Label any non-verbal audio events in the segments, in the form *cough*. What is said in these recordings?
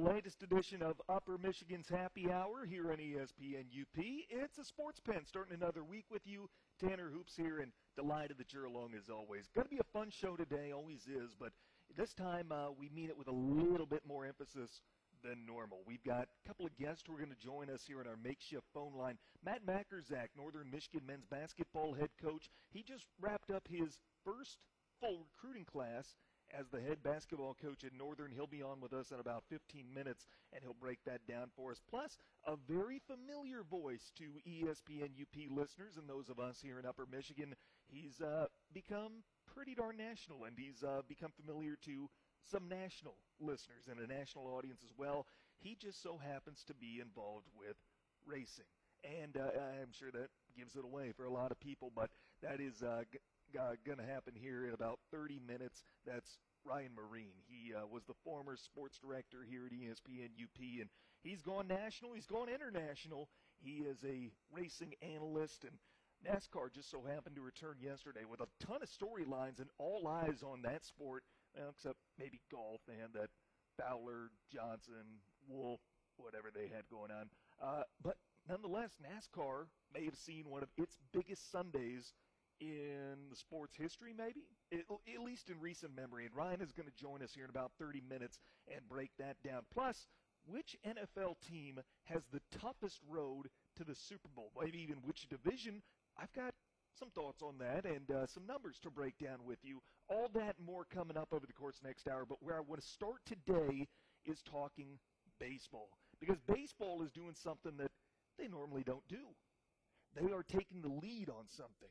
latest edition of Upper Michigan's Happy Hour here on ESPN UP. It's a sports pen starting another week with you. Tanner Hoops here and delighted that you're along as always. Going to be a fun show today, always is, but this time uh, we mean it with a little bit more emphasis than normal. We've got a couple of guests who are going to join us here on our makeshift phone line. Matt Majkrzak, Northern Michigan men's basketball head coach. He just wrapped up his first full recruiting class as the head basketball coach at Northern. He'll be on with us in about 15 minutes, and he'll break that down for us. Plus, a very familiar voice to ESPN UP listeners and those of us here in Upper Michigan. He's uh, become pretty darn national, and he's uh, become familiar to some national listeners and a national audience as well. He just so happens to be involved with racing. And uh, I'm sure that gives it away for a lot of people, but that is uh, uh, going to happen here in about 30 minutes. That's Ryan Myrehn. He uh, was the former sports director here at ESPN UP, and he's gone national. He's gone international. He is a racing analyst, and NASCAR just so happened to return yesterday with a ton of storylines and all eyes on that sport, well, except maybe golf and that Fowler, Johnson, Wolff, whatever they had going on. Uh, but nonetheless, NASCAR may have seen one of its biggest Sundays in the sport's history, maybe, at least in recent memory. And Ryan is going to join us here in about 30 minutes and break that down. Plus, which NFL team has the toughest road to the Super Bowl? Maybe even which division? I've got some thoughts on that and uh, some numbers to break down with you. All that and more coming up over the course next hour. But where I want to start today is talking baseball. Because baseball is doing something that they normally don't do. They are taking the lead on something.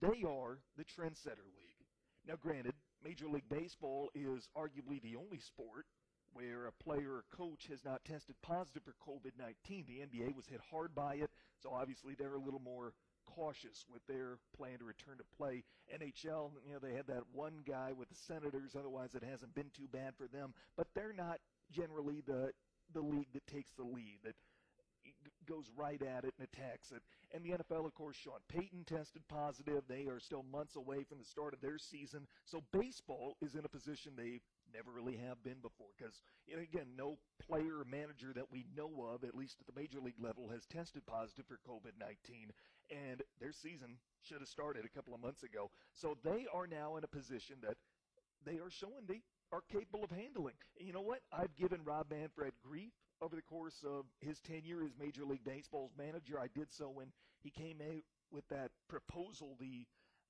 They are the trendsetter league. Now, granted, Major League Baseball is arguably the only sport where a player or coach has not tested positive for COVID 19. The NBA was hit hard by it, so obviously they're a little more cautious with their plan to return to play. NHL, you know, they had that one guy with the Senators, otherwise it hasn't been too bad for them, but they're not generally the the league that takes the lead. That goes right at it and attacks it. And the NFL, of course, Sean Payton tested positive. They are still months away from the start of their season. So baseball is in a position they never really have been before because, you know, again, no player or manager that we know of, at least at the major league level, has tested positive for COVID 19. And their season should have started a couple of months ago. So they are now in a position that they are showing they are capable of handling. And you know what? I've given Rob Manfred grief over the course of his tenure as Major League Baseball's manager. I did so when he came out with that proposal, the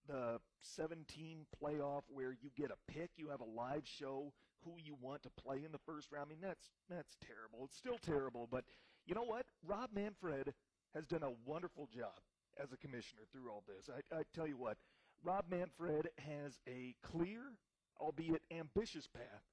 the 17 playoff where you get a pick, you have a live show who you want to play in the first round. I mean, that's that's terrible. It's still terrible, but you know what? Rob Manfred has done a wonderful job as a commissioner through all this. I, I tell you what, Rob Manfred has a clear, albeit ambitious path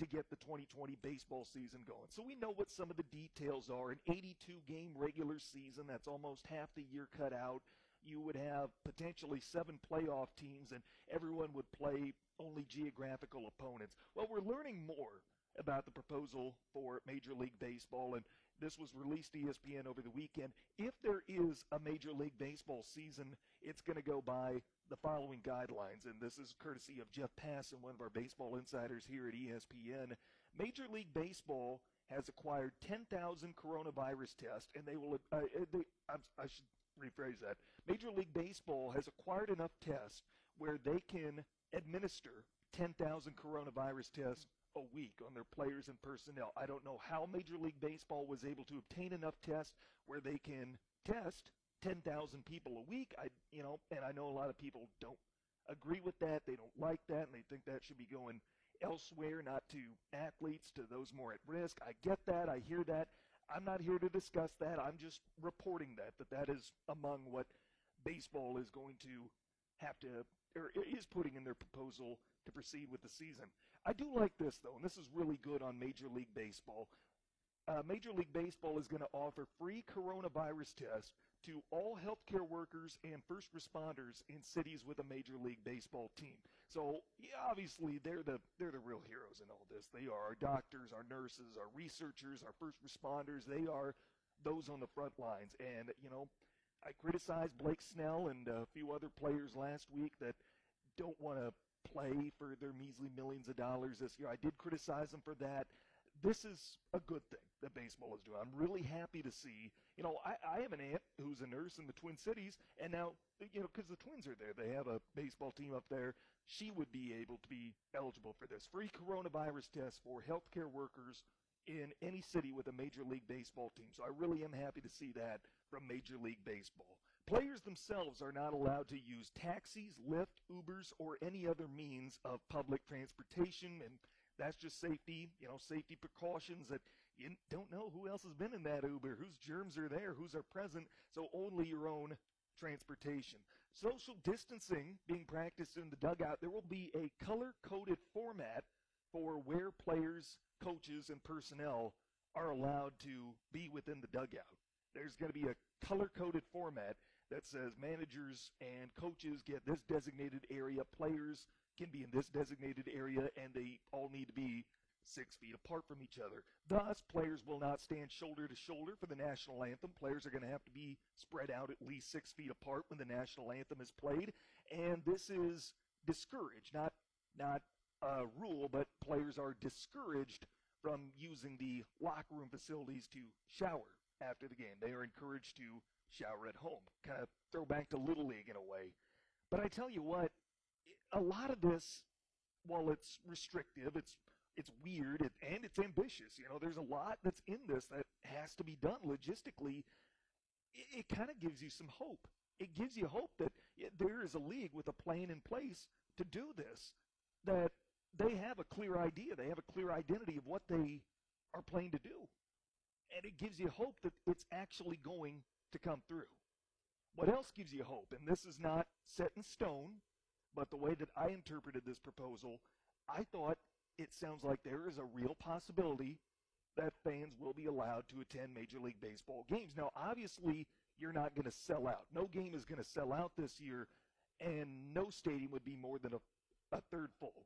to get the 2020 baseball season going. So we know what some of the details are. An 82 game regular season, that's almost half the year cut out. You would have potentially seven playoff teams, and everyone would play only geographical opponents. Well, we're learning more about the proposal for Major League Baseball, and this was released ESPN over the weekend. If there is a Major League Baseball season, it's going to go by the following guidelines, and this is courtesy of Jeff Passan, one of our baseball insiders here at ESPN. Major League Baseball has acquired 10,000 coronavirus tests, and they will. Uh, uh they, i should rephrase that. Major League Baseball has acquired enough tests where they can administer 10,000 coronavirus tests a week on their players and personnel. I don't know how Major League Baseball was able to obtain enough tests where they can test 10,000 people a week. I, you know, and I know a lot of people don't agree with that. They don't like that, and they think that should be going elsewhere, not to athletes, to those more at risk. I get that. I hear that. I'm not here to discuss that. I'm just reporting that that that is among what baseball is going to have to or is putting in their proposal to proceed with the season. I do like this though, and this is really good on Major League Baseball. Uh, Major League Baseball is going to offer free coronavirus tests to all healthcare workers and first responders in cities with a Major League Baseball team. So yeah, obviously they're the they're the real heroes in all this. They are our doctors, our nurses, our researchers, our first responders. They are those on the front lines. And you know, I criticized Blake Snell and a few other players last week that don't want to play for their measly millions of dollars this year. I did criticize them for that. This is a good thing that baseball is doing. I'm really happy to see. You know, I, I have an aunt who's a nurse in the Twin Cities, and now, you know, because the Twins are there, they have a baseball team up there. She would be able to be eligible for this free coronavirus test for healthcare workers in any city with a Major League Baseball team. So I really am happy to see that from Major League Baseball. Players themselves are not allowed to use taxis, Lyft, Ubers, or any other means of public transportation, and that's just safety, you know, safety precautions that you don't know who else has been in that Uber, whose germs are there, who's are present, so only your own transportation. Social distancing being practiced in the dugout, there will be a color coded format for where players, coaches, and personnel are allowed to be within the dugout. There's going to be a color coded format that says managers and coaches get this designated area, players can be in this designated area, and they all need to be six feet apart from each other. Thus, players will not stand shoulder to shoulder for the national anthem. Players are going to have to be spread out at least six feet apart when the national anthem is played, and this is discouraged, not not a rule, but players are discouraged from using the locker room facilities to shower after the game. They are encouraged to shower at home. Kind of throw back to Little League in a way. But I tell you what, a lot of this, while it's restrictive, it's it's weird it, and it's ambitious. You know, there's a lot that's in this that has to be done logistically. It, it kind of gives you some hope. It gives you hope that there is a league with a plan in place to do this. That they have a clear idea. They have a clear identity of what they are planning to do. And it gives you hope that it's actually going to come through. What else gives you hope? And this is not set in stone, but the way that I interpreted this proposal, I thought it sounds like there is a real possibility that fans will be allowed to attend Major League Baseball games. Now, obviously, you're not going to sell out. No game is going to sell out this year, and no stadium would be more than a, a third full.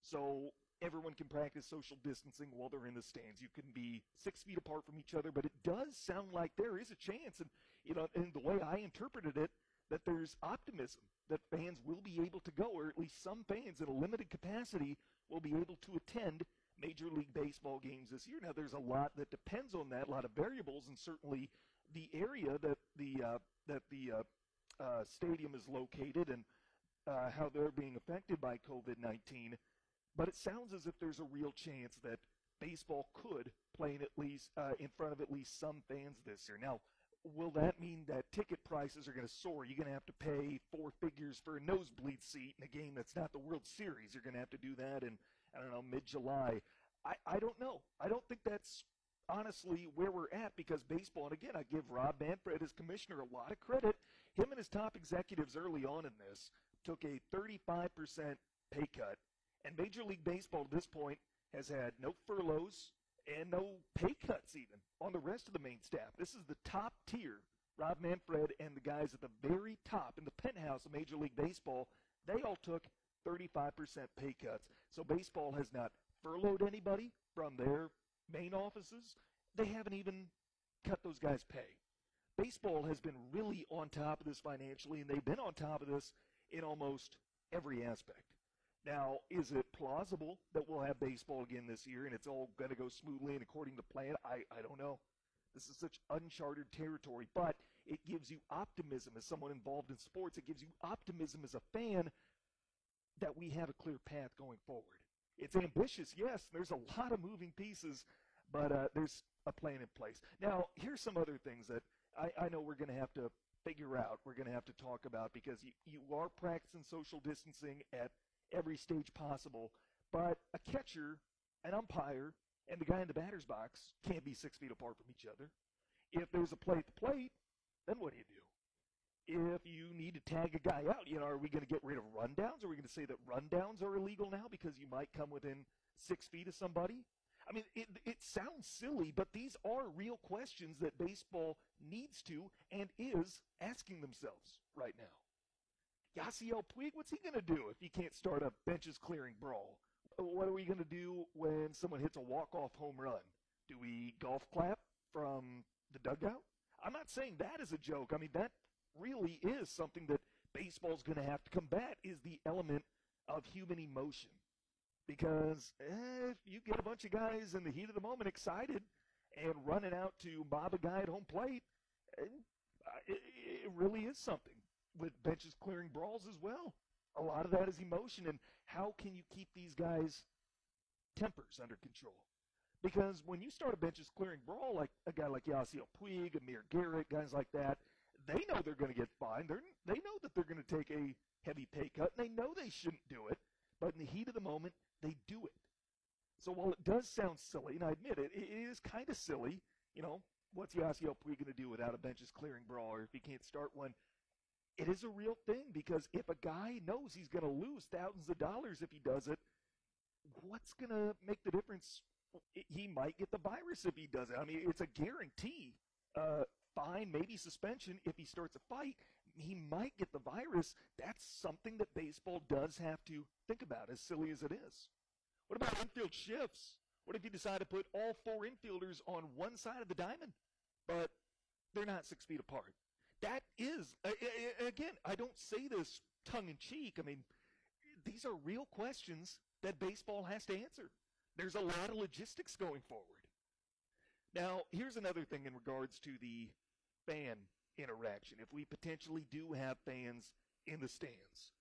So everyone can practice social distancing while they're in the stands. You can be six feet apart from each other, but it does sound like there is a chance, and you know, in the way I interpreted it, that there's optimism that fans will be able to go, or at least some fans in a limited capacity will be able to attend Major League Baseball games this year. Now, there's a lot that depends on that, a lot of variables, and certainly the area that the uh, that the uh, uh, stadium is located and uh, how they're being affected by COVID-19. But it sounds as if there's a real chance that baseball could play in at least uh, in front of at least some fans this year. Now, will that mean that ticket prices are going to soar? You're going to have to pay four figures for a nosebleed seat in a game that's not the World Series. You're going to have to do that in, I don't know, mid July. I, I don't know. I don't think that's honestly where we're at because baseball, and again, I give Rob Manfred as commissioner a lot of credit. Him and his top executives early on in this took a 35% pay cut. And Major League Baseball at this point has had no furloughs, and no pay cuts even on the rest of the main staff. This is the top tier. Rob Manfred and the guys at the very top in the penthouse of Major League Baseball, they all took 35% pay cuts. So baseball has not furloughed anybody from their main offices. They haven't even cut those guys' pay. Baseball has been really on top of this financially, and they've been on top of this in almost every aspect. Now, is it plausible that we'll have baseball again this year and it's all going to go smoothly and according to plan? I, I don't know. This is such uncharted territory, but it gives you optimism as someone involved in sports. It gives you optimism as a fan that we have a clear path going forward. It's ambitious, yes. There's a lot of moving pieces, but uh, there's a plan in place. Now, here's some other things that I, I know we're going to have to figure out. We're going to have to talk about because you, you are practicing social distancing at every stage possible. But a catcher, an umpire, and the guy in the batter's box can't be six feet apart from each other. If there's a play at the plate, then what do you do? If you need to tag a guy out, you know, are we going to get rid of rundowns? Are we going to say that rundowns are illegal now because you might come within six feet of somebody? I mean, it, it sounds silly, but these are real questions that baseball needs to and is asking themselves right now. Yasiel Puig, what's he going to do if he can't start a benches clearing brawl? What are we going to do when someone hits a walk-off home run? Do we golf clap from the dugout? I'm not saying that is a joke. I mean, that really is something that baseball's going to have to combat is the element of human emotion. because eh, if you get a bunch of guys in the heat of the moment excited and running out to mob a guy at home plate, eh, it, it really is something with benches clearing brawls as well. A lot of that is emotion, and how can you keep these guys' tempers under control? Because when you start a benches clearing brawl, like a guy like Yasiel Puig, Amir Garrett, guys like that, they know they're going to get fined. They're, they know that they're going to take a heavy pay cut, and they know they shouldn't do it. But in the heat of the moment, they do it. So while it does sound silly, and I admit it, it is kind of silly. You know, what's Yasiel Puig going to do without a benches clearing brawl, or if he can't start one? It is a real thing because if a guy knows he's going to lose thousands of dollars if he does it, what's going to make the difference? He might get the virus if he does it. I mean, it's a guarantee. Uh, fine, maybe suspension if he starts a fight. He might get the virus. That's something that baseball does have to think about, as silly as it is. What about infield shifts? What if you decide to put all four infielders on one side of the diamond, but they're not six feet apart? That is, again, I don't say this tongue in cheek. I mean, these are real questions that baseball has to answer. There's a lot of logistics going forward. Now, here's another thing in regards to the fan interaction. If we potentially do have fans in the stands,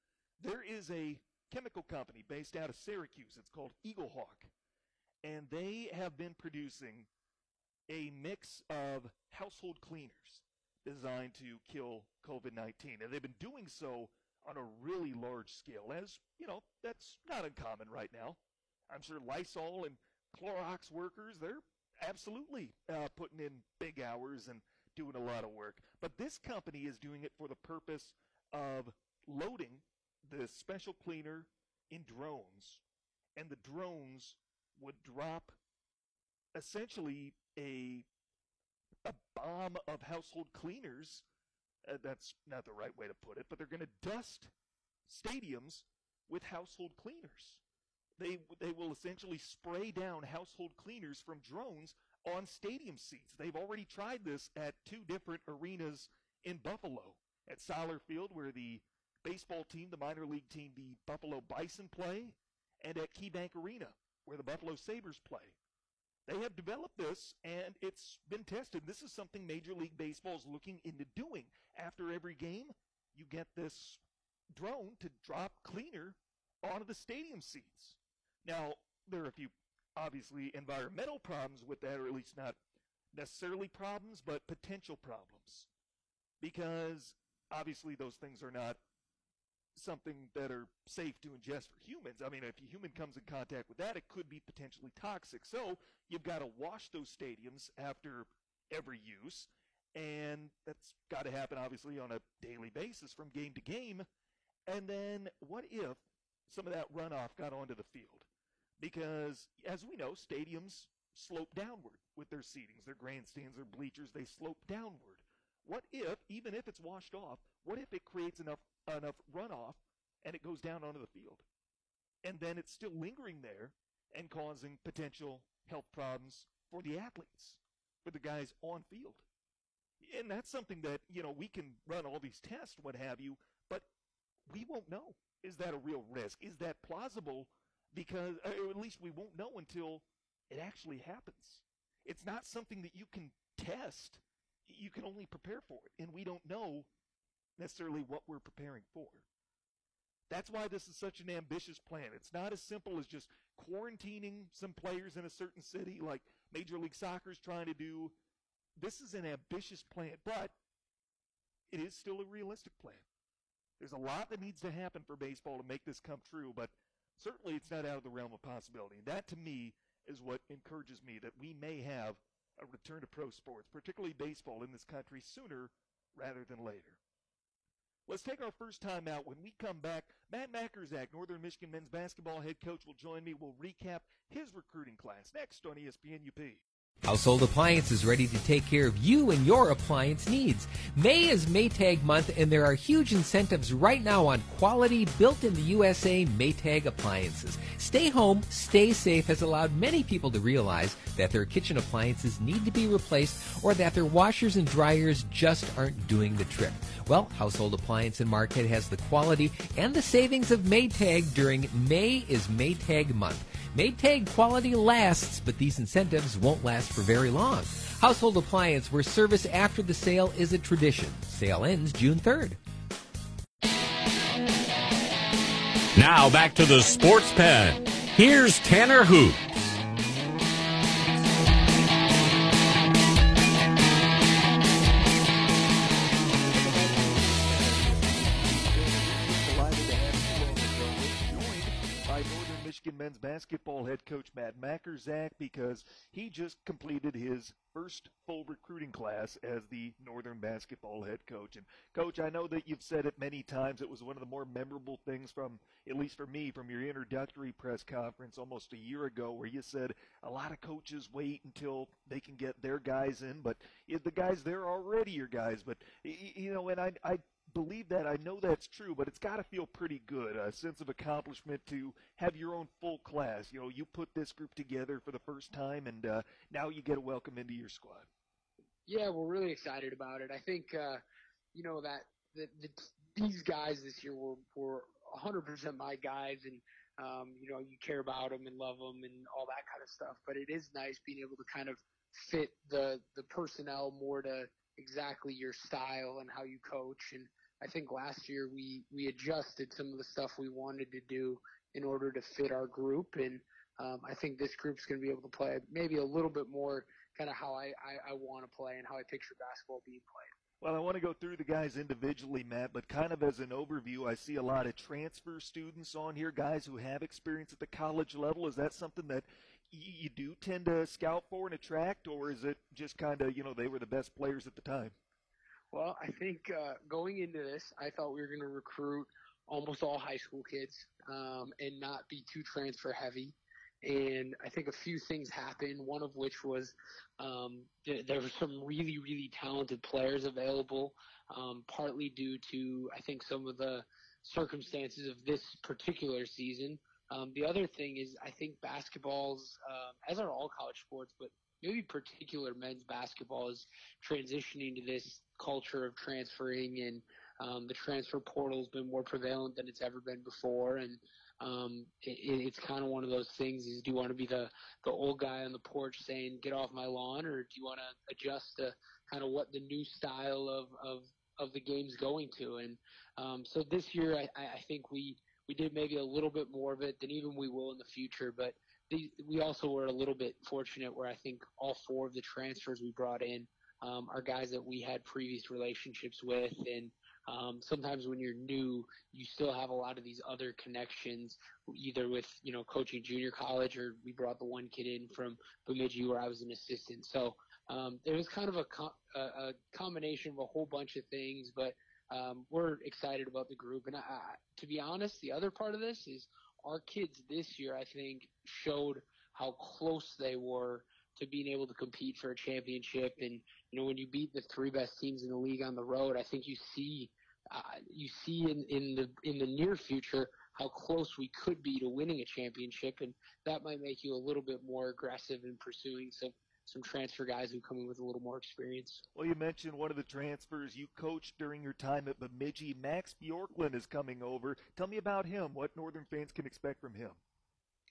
there is a chemical company based out of Syracuse. It's called Eaglehawk. And they have been producing a mix of household cleaners designed to kill COVID 19. And they've been doing so on a really large scale, as, you know, that's not uncommon right now. I'm sure Lysol and Clorox workers, they're absolutely uh, putting in big hours and doing a lot of work. But this company is doing it for the purpose of loading the special cleaner in drones, and the drones would drop essentially a a bomb of household cleaners. Uh, that's not the right way to put it, but they're going to dust stadiums with household cleaners. They they will essentially spray down household cleaners from drones on stadium seats. They've already tried this at two different arenas in Buffalo. At Sahlen Field, where the baseball team, the minor league team, the Buffalo Bison play, and at KeyBank Arena, where the Buffalo Sabres play. They have developed this, and it's been tested. This is something Major League Baseball is looking into doing. After every game, you get this drone to drop cleaner onto the stadium seats. Now, there are a few obviously environmental problems with that, or at least not necessarily problems, but potential problems. Because obviously those things are not something that are safe to ingest for humans. I mean, if a human comes in contact with that, it could be potentially toxic. So you've got to wash those stadiums after every use, and that's got to happen obviously on a daily basis from game to game. And then what if some of that runoff got onto the field? because, as we know, stadiums slope downward with their seatings, their grandstands, their bleachers, they slope downward. What if, even if it's washed off, what if it creates enough enough runoff and it goes down onto the field? And then it's still lingering there and causing potential health problems for the athletes, for the guys on field. And that's something that, you know, we can run all these tests, what have you, but we won't know. Is that a real risk? Is that plausible because or at least we won't know until it actually happens. It's not something that you can test. You can only prepare for it, and we don't know necessarily what we're preparing for. That's why this is such an ambitious plan. It's not as simple as just quarantining some players in a certain city like Major League Soccer is trying to do. This is an ambitious plan, but it is still a realistic plan. There's a lot that needs to happen for baseball to make this come true, but certainly it's not out of the realm of possibility. And that to me is what encourages me that we may have a return to pro sports, particularly baseball in this country sooner rather than later. Let's take our first time out. When we come back, Matt Majkrzak, Northern Michigan men's basketball head coach, will join me. We'll recap his recruiting class next on ESPN UP. Household Appliances is ready to take care of you and your appliance needs. May is Maytag month and there are huge incentives right now on quality built in the USA Maytag appliances. Stay home, stay safe has allowed many people to realize that their kitchen appliances need to be replaced or that their washers and dryers just aren't doing the trick. Well, Household Appliance in Marquette has the quality and the savings of Maytag during May is Maytag month. Maytag quality lasts, but these incentives won't last for very long. Household appliance where service after the sale is a tradition. Sale ends June 3rd. Now back to the sports pen. Here's Tanner Hoop. Men's basketball head coach Matt Majkrzak because he just completed his first full recruiting class as the Northern basketball head coach. And coach, I know that you've said it many times. It was one of the more memorable things from, at least for me, from your introductory press conference almost a year ago, where you said a lot of coaches wait until they can get their guys in, but the guys there are already your guys. But you know, and I, I believe that. I know that's true, but it's got to feel pretty good, a sense of accomplishment to have your own full class. You know, you put this group together for the first time, and uh, now you get a welcome into your squad. Yeah, we're really excited about it. I think, uh, you know, that the, the, these guys this year were, were 100% my guys, and um, you know, you care about them and love them and all that kind of stuff. But it is nice being able to kind of fit the the personnel more to exactly your style and how you coach and I think last year we we adjusted some of the stuff we wanted to do in order to fit our group, and um, I think this group's going to be able to play maybe a little bit more kind of how I, I, I want to play and how I picture basketball being played. Well, I want to go through the guys individually, Matt, but kind of as an overview, I see a lot of transfer students on here, guys who have experience at the college level. Is that something that you do tend to scout for and attract, or is it just kind of, you know, they were the best players at the time? Well, I think uh, going into this, I thought we were going to recruit almost all high school kids um, and not be too transfer heavy. And I think a few things happened. One of which was um, th- there were some really, really talented players available, um, partly due to I think some of the circumstances of this particular season. Um, the other thing is I think basketball's, uh, as are all college sports, but maybe particular men's basketball is transitioning to this culture of transferring and um, the transfer portal has been more prevalent than it's ever been before. And um, it, it's kind of one of those things is do you want to be the the old guy on the porch saying get off my lawn or do you want to adjust to kind of what the new style of of of the game's going to? And um, so this year I, I think we we did maybe a little bit more of it than even we will in the future but we also were a little bit fortunate where I think all four of the transfers we brought in um, are guys that we had previous relationships with, and um, sometimes when you're new, you still have a lot of these other connections, either with you know coaching junior college, or we brought the one kid in from Bemidji where I was an assistant. So um, was kind of a, co- a, combination of a whole bunch of things, but um, we're excited about the group. And I, to be honest, the other part of this is our kids this year, I think, showed how close they were to being able to compete for a championship. And you know, when you beat the three best teams in the league on the road, I think you see uh, you see in, in the in the near future how close we could be to winning a championship, and that might make you a little bit more aggressive in pursuing some some transfer guys who come in with a little more experience. Well, you mentioned one of the transfers you coached during your time at Bemidji. Max Bjorklund is coming over. Tell me about him. What Northern fans can expect from him?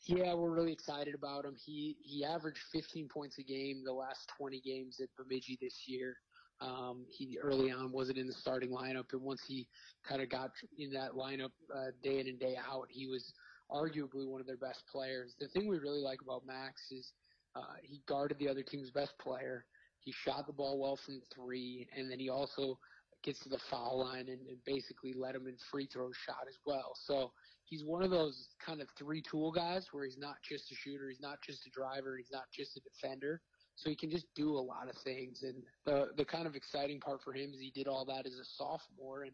Yeah, we're really excited about him. He he averaged 15 points a game the last 20 games at Bemidji this year. Um, he early on wasn't in the starting lineup, and once he kind of got in that lineup uh, day in and day out, he was arguably one of their best players. The thing we really like about Max is uh, he guarded the other team's best player. He shot the ball well from three, and then he also gets to the foul line and, and basically let him in free throw shot as well. So he's one of those kind of three tool guys where he's not just a shooter, he's not just a driver, he's not just a defender. So he can just do a lot of things. And the the kind of exciting part for him is he did all that as a sophomore, and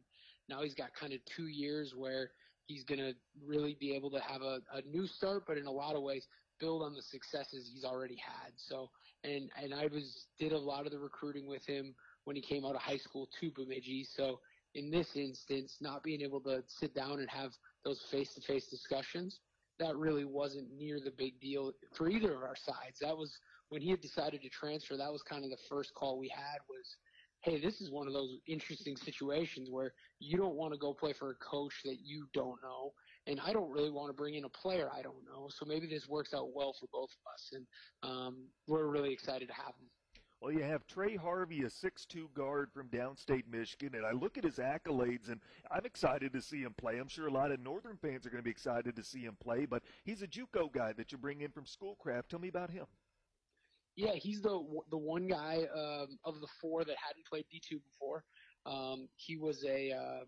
now he's got kind of two years where he's going to really be able to have a, a new start, but in a lot of ways build on the successes he's already had. So, and and I was did a lot of the recruiting with him when he came out of high school to Bemidji. So in this instance, not being able to sit down and have those face-to-face discussions, that really wasn't near the big deal for either of our sides. That was when he had decided to transfer. That was kind of the first call we had was, hey, this is one of those interesting situations where you don't want to go play for a coach that you don't know, and I don't really want to bring in a player I don't know. So maybe this works out well for both of us, and um, we're really excited to have him. Well, you have Trey Harvey, a six-two guard from downstate Michigan, and I look at his accolades, and I'm excited to see him play. I'm sure a lot of Northern fans are going to be excited to see him play, but he's a JUCO guy that you bring in from Schoolcraft. Tell me about him. Yeah, he's the the one guy um, of the four that hadn't played D2 before. Um, he was a uh,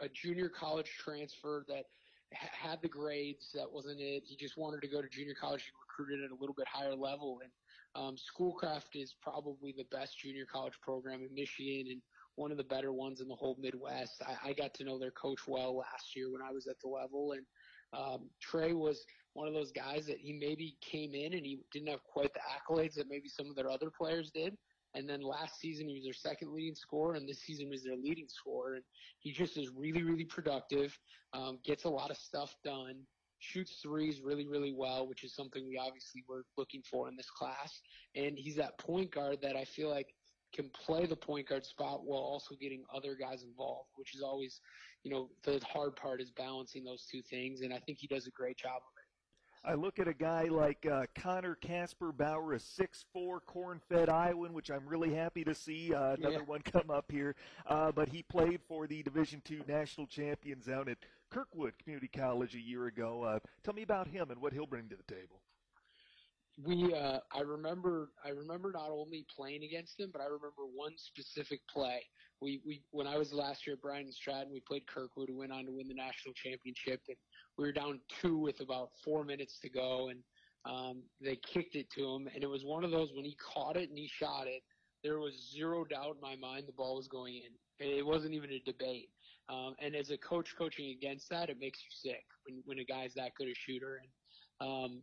a junior college transfer that ha- had the grades. That wasn't it. He just wanted to go to junior college. He recruited at a little bit higher level, and um, Schoolcraft is probably the best junior college program in Michigan and one of the better ones in the whole Midwest. I, I got to know their coach well last year when I was at the level, and um, Trey was one of those guys that he maybe came in and he didn't have quite the accolades that maybe some of their other players did. And then last season he was their second leading scorer, and this season was their leading scorer. And he just is really, really productive, um, gets a lot of stuff done, shoots threes really, really well, which is something we obviously were looking for in this class. And he's that point guard that I feel like can play the point guard spot while also getting other guys involved, which is always, you know, the hard part is balancing those two things. And I think he does a great job of it. I look at a guy like uh, Connor Kasperbauer, a six-four corn-fed Iowan, which I'm really happy to see uh, another Yeah. one come up here. Uh, but he played for the Division Two national champions out at Kirkwood Community College a year ago. Uh, tell me about him and what he'll bring to the table. We uh I remember I remember not only playing against him, but I remember one specific play. We we when I was last year at Bryant Stratton, we played Kirkwood, who went on to win the national championship, and we were down two with about four minutes to go, and um, they kicked it to him, and it was one of those when he caught it and he shot it. There was zero doubt in my mind the ball was going in. It wasn't even a debate. Um, and as a coach coaching against that, it makes you sick when when a guy's that good a shooter. And um,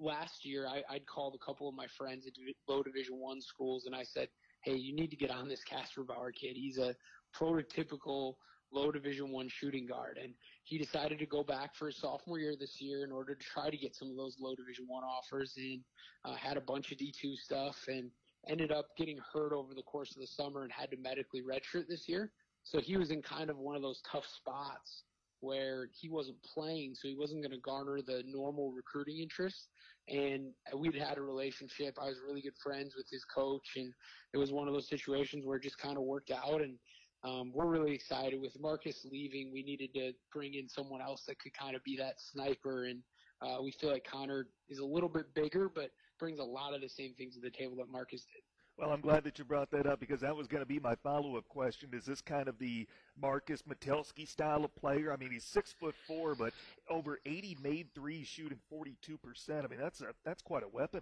last year I, I'd called a couple of my friends at low division one schools and I said, Hey, you need to get on this Kasperbauer kid. He's a prototypical low division one shooting guard. And he decided to go back for his sophomore year this year in order to try to get some of those low division one offers and uh, had a bunch of D2 stuff and ended up getting hurt over the course of the summer and had to medically redshirt this year. So he was in kind of one of those tough spots where he wasn't playing, so he wasn't going to garner the normal recruiting interest. And we'd had a relationship. I was really good friends with his coach, and it was one of those situations where it just kind of worked out. And um, we're really excited with Marcus leaving. We needed to bring in someone else that could kind of be that sniper, and uh, we feel like Connor is a little bit bigger, but brings a lot of the same things to the table that Marcus did. Well, I'm glad that you brought that up because that was going to be my follow-up question. Is this kind of the Marcus Metelsky style of player? I mean, he's six foot four, but over 80 made threes, shooting 42 percent. I mean, that's a that's quite a weapon.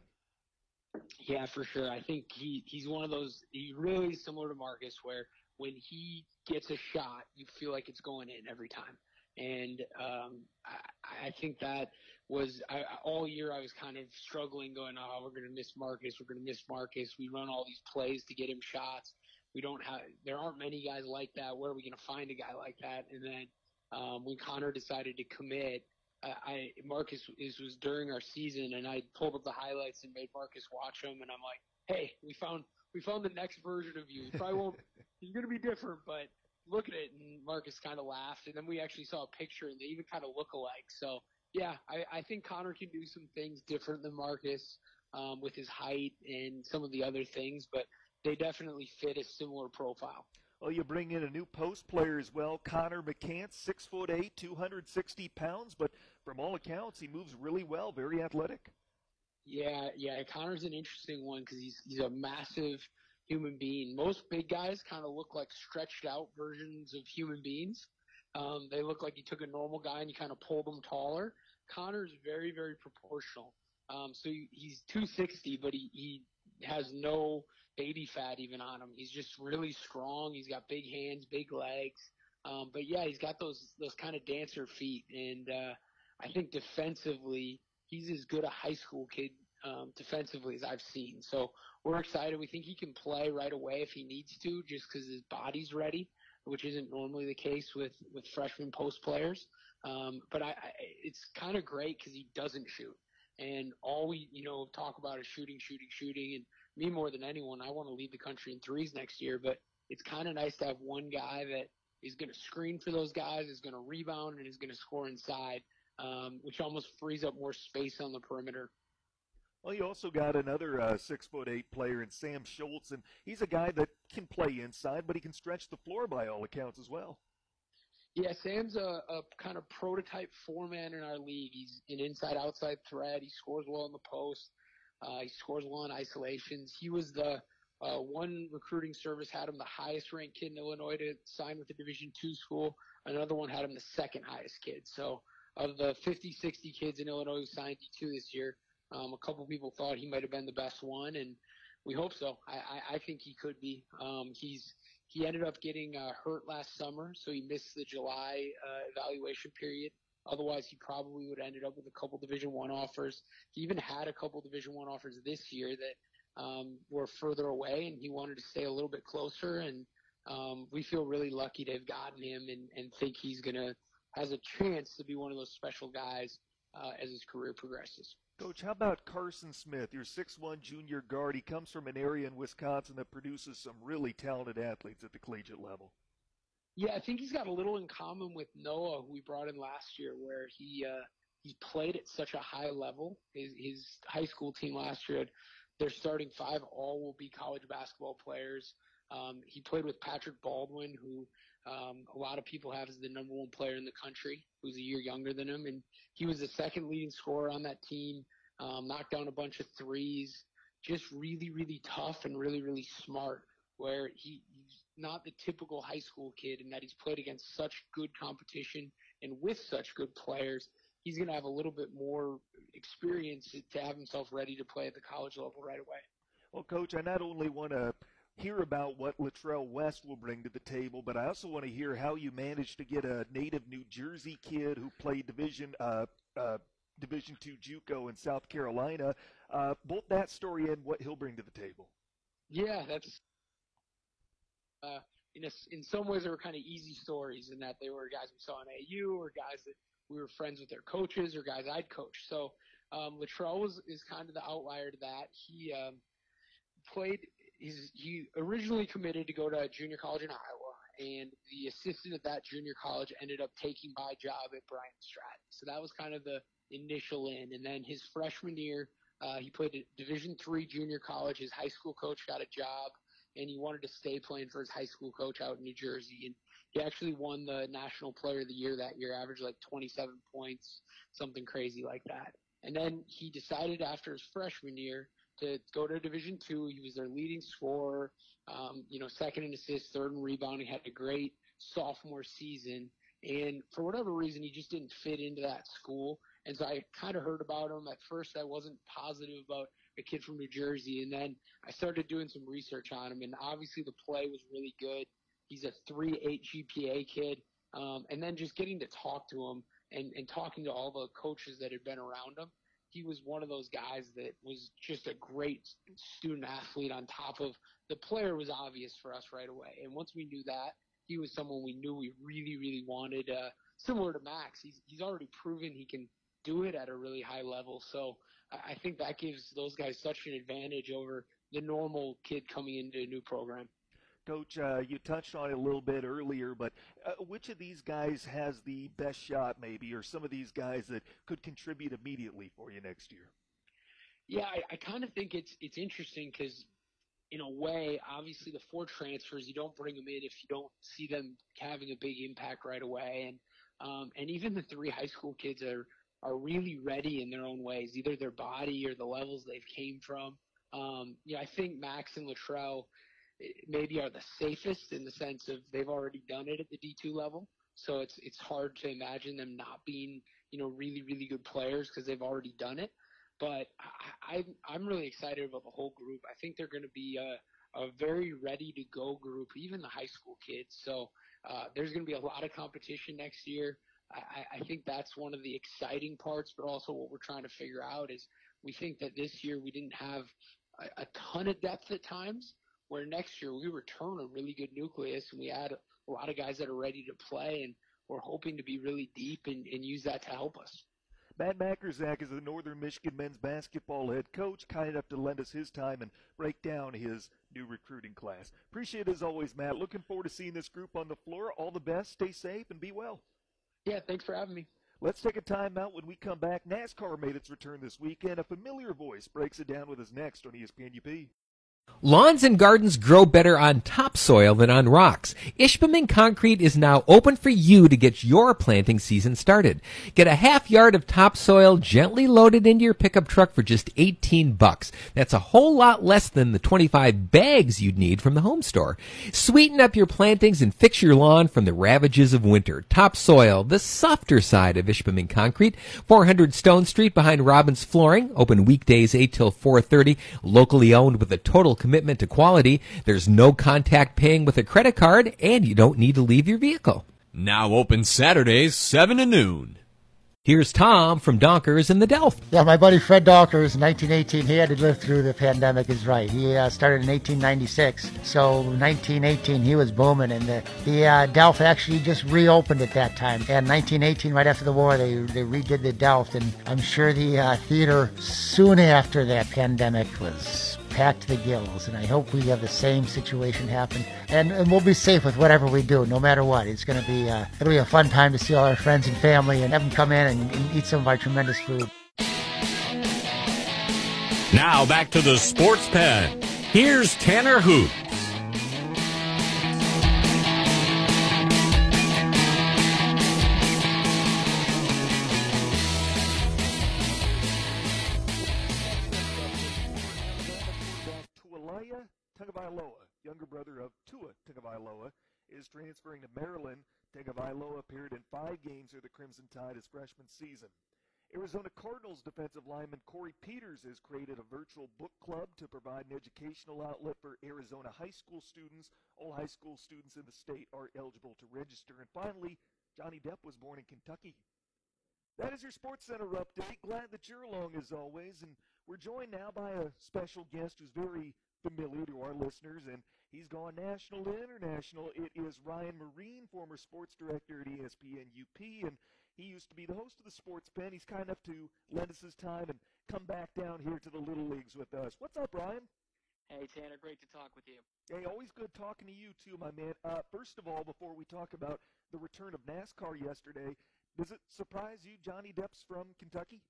Yeah, for sure. I think he he's one of those. He's really similar to Marcus, where when he gets a shot, you feel like it's going in every time. And um, I, I think that was I, all year. I was kind of struggling, going, "Oh, we're going to miss Marcus. We're going to miss Marcus. We run all these plays to get him shots. We don't have. There aren't many guys like that. Where are we going to find a guy like that?" And then um, when Connor decided to commit, I, I Marcus is was during our season, and I pulled up the highlights and made Marcus watch them, and I'm like, "Hey, we found we found the next version of you. He probably won't. *laughs* he's gonna be different, but look at it." And Marcus kind of laughed, and then we actually saw a picture, and they even kind of look alike. So yeah, I, I think Connor can do some things different than Marcus um, with his height and some of the other things, but they definitely fit a similar profile. Well, you bring in a new post player as well, Connor McCants, six foot eight, 260 pounds, but from all accounts, he moves really well, very athletic. Yeah, yeah. Connor's an interesting one because he's he's a massive human being. Most big guys kind of look like stretched out versions of human beings. Um, they look like you took a normal guy and you kind of pulled him taller. Connor's very, very proportional. Um, so he, he's 260, but he, he has no baby fat even on him. He's just really strong. He's got big hands, big legs. Um, but yeah, he's got those those kind of dancer feet, and uh, I think defensively he's as good a high school kid um, defensively as I've seen. So we're excited. We think he can play right away if he needs to, just because his body's ready, which isn't normally the case with with freshman post players. Um, but I, I, it's kind of great because he doesn't shoot, and all we you know talk about is shooting, shooting, shooting. And me more than anyone, I want to lead the country in threes next year. But it's kind of nice to have one guy that is going to screen for those guys, is going to rebound, and is going to score inside, um, which almost frees up more space on the perimeter. Well, you also got another uh, six foot eight player in Sam Schultz, and he's a guy that can play inside, but he can stretch the floor by all accounts as well. Yeah, Sam's a, a kind of prototype four man in our league. He's an inside outside threat. He scores well in the post. Uh, he scores well in isolations. He was the uh, one recruiting service had him the highest ranked kid in Illinois to sign with a Division two school. Another one had him the second highest kid. So of the 50, 60 kids in Illinois who signed D2 this year, um, a couple people thought he might have been the best one, and we hope so. I, I, I think he could be. Um, he's he ended up getting uh, hurt last summer, so he missed the July uh, evaluation period. Otherwise, he probably would have ended up with a couple Division One offers. He even had a couple Division One offers this year that um, were further away, and he wanted to stay a little bit closer. And um, we feel really lucky to have gotten him, and, and think he's gonna has a chance to be one of those special guys uh, as his career progresses. Coach, how about Carson Smith, your six-one junior guard? He comes from an area in Wisconsin that produces some really talented athletes at the collegiate level. Yeah, I think he's got a little in common with Noah, who we brought in last year, where he uh, he played at such a high level. His, his high school team last year, their starting five all will be college basketball players. Um, he played with Patrick Baldwin, who um, a lot of people have as the number one player in the country, who's a year younger than him, and he was the second leading scorer on that team. Um, knocked down a bunch of threes, just really, really tough and really, really smart. Where he, he's not the typical high school kid, and that he's played against such good competition and with such good players. He's going to have a little bit more experience to have himself ready to play at the college level right away. Well, coach, I not only want to hear about what Latrell West will bring to the table, but I also want to hear how you managed to get a native New Jersey kid who played Division uh, uh, Division two JUCO in South Carolina. Uh, both that story and what he'll bring to the table. Yeah, that's uh, in a, in some ways they were kind of easy stories in that they were guys we saw in AU or guys that we were friends with their coaches or guys I'd coached. So um, Latrell was is kind of the outlier to that. He um, played he's he originally committed to go to a junior college in Iowa, and the assistant at that junior college ended up taking my job at Bryant Stratton. So that was kind of the initial in, and then his freshman year, uh, he played at Division three junior college. His high school coach got a job, and he wanted to stay playing for his high school coach out in New Jersey. And he actually won the National Player of the Year that year, averaged like 27 points, something crazy like that. And then he decided after his freshman year to go to Division Two. He was their leading scorer, um, you know, second in assists, third in rebounding. Had a great sophomore season, and for whatever reason, he just didn't fit into that school. And so I kind of heard about him at first. I wasn't positive about a kid from New Jersey, and then I started doing some research on him, and obviously the play was really good. He's a three eight GPA kid, um, and then just getting to talk to him and, and talking to all the coaches that had been around him he was one of those guys that was just a great student athlete on top of the player was obvious for us right away. And once we knew that, he was someone we knew we really, really wanted. Uh, similar to Max, he's he's already proven he can do it at a really high level. So I think that gives those guys such an advantage over the normal kid coming into a new program. Coach, uh, you touched on it a little bit earlier, but uh, which of these guys has the best shot, maybe, or some of these guys that could contribute immediately for you next year? Yeah, I, I kind of think it's it's interesting because, in a way, obviously the four transfers you don't bring them in if you don't see them having a big impact right away, and um, and even the three high school kids are are really ready in their own ways, either their body or the levels they've came from. Um, yeah, I think Max and Latrell maybe are the safest in the sense of they've already done it at the D2 level. So it's it's hard to imagine them not being you know really really good players because they've already done it. But I, I I'm really excited about the whole group. I think they're going to be a, a very ready to go group, even the high school kids. So uh, there's going to be a lot of competition next year. I, I think that's one of the exciting parts, but also what we're trying to figure out is we think that this year we didn't have a, a ton of depth at times, where next year we return a really good nucleus and we add a lot of guys that are ready to play and we're hoping to be really deep and, and use that to help us. Matt Majkrzak is the Northern Michigan men's basketball head coach, kind enough to lend us his time and break down his new recruiting class. Appreciate it as always, Matt. Looking forward to seeing this group on the floor. All the best. Stay safe and be well. Yeah, thanks for having me. Let's take a timeout when we come back. NASCAR made its return this weekend. A familiar voice breaks it down with us next on ESPN UP. Lawns and gardens grow better on topsoil than on rocks. Ishpeming Concrete is now open for you to get your planting season started. Get a half yard of topsoil gently loaded into your pickup truck for just 18 bucks. That's a whole lot less than the 25 bags you'd need from the home store. Sweeten up your plantings and fix your lawn from the ravages of winter. Topsoil, the softer side of Ishpeming Concrete, 400 Stone Street behind Robbins Flooring, open weekdays 8 till 4:30, locally owned with a total commitment to quality. There's no contact paying with a credit card, and you don't need to leave your vehicle. Now open Saturdays, 7 to noon. Here's Tom from Donckers in the Delft. Yeah, my buddy Fred Donckers 1918, he had to live through the pandemic, is right. He uh, started in 1896. So 1918, he was booming. And the, the uh, Delft actually just reopened at that time. And 1918, right after the war, they, they redid the Delft. And I'm sure the uh, theater soon after that pandemic was packed to the gills. And I hope we have the same situation happen. And, and we'll be safe with whatever we do, no matter what. It's going to be uh, it'll be a fun time to see all our friends and family and have them come in and, and eat some of our tremendous food. Now back to the sports pen. Here's Tanner Hoot. Younger brother of Tua Tagovailoa, is transferring to Maryland. Tagovailoa appeared in five games for the Crimson Tide his freshman season. Arizona Cardinals defensive lineman Corey Peters has created a virtual book club to provide an educational outlet for Arizona high school students. All high school students in the state are eligible to register. And finally, Johnny Depp was born in Kentucky. That is your Sports Center update. Glad that you're along as always. And we're joined now by a special guest who's very familiar to our listeners, and he's gone national to international. It is Ryan Myrehn, former sports director at ESPN UP, and he used to be the host of the Sports Pen. He's kind enough to lend us his time and come back down here to the Little Leagues with us. What's up, Ryan? Hey, Tanner, great to talk with you. Hey, always good talking to you too, my man. Uh, first of all, before we talk about the return of NASCAR yesterday, does it surprise you Johnny Depp's from Kentucky?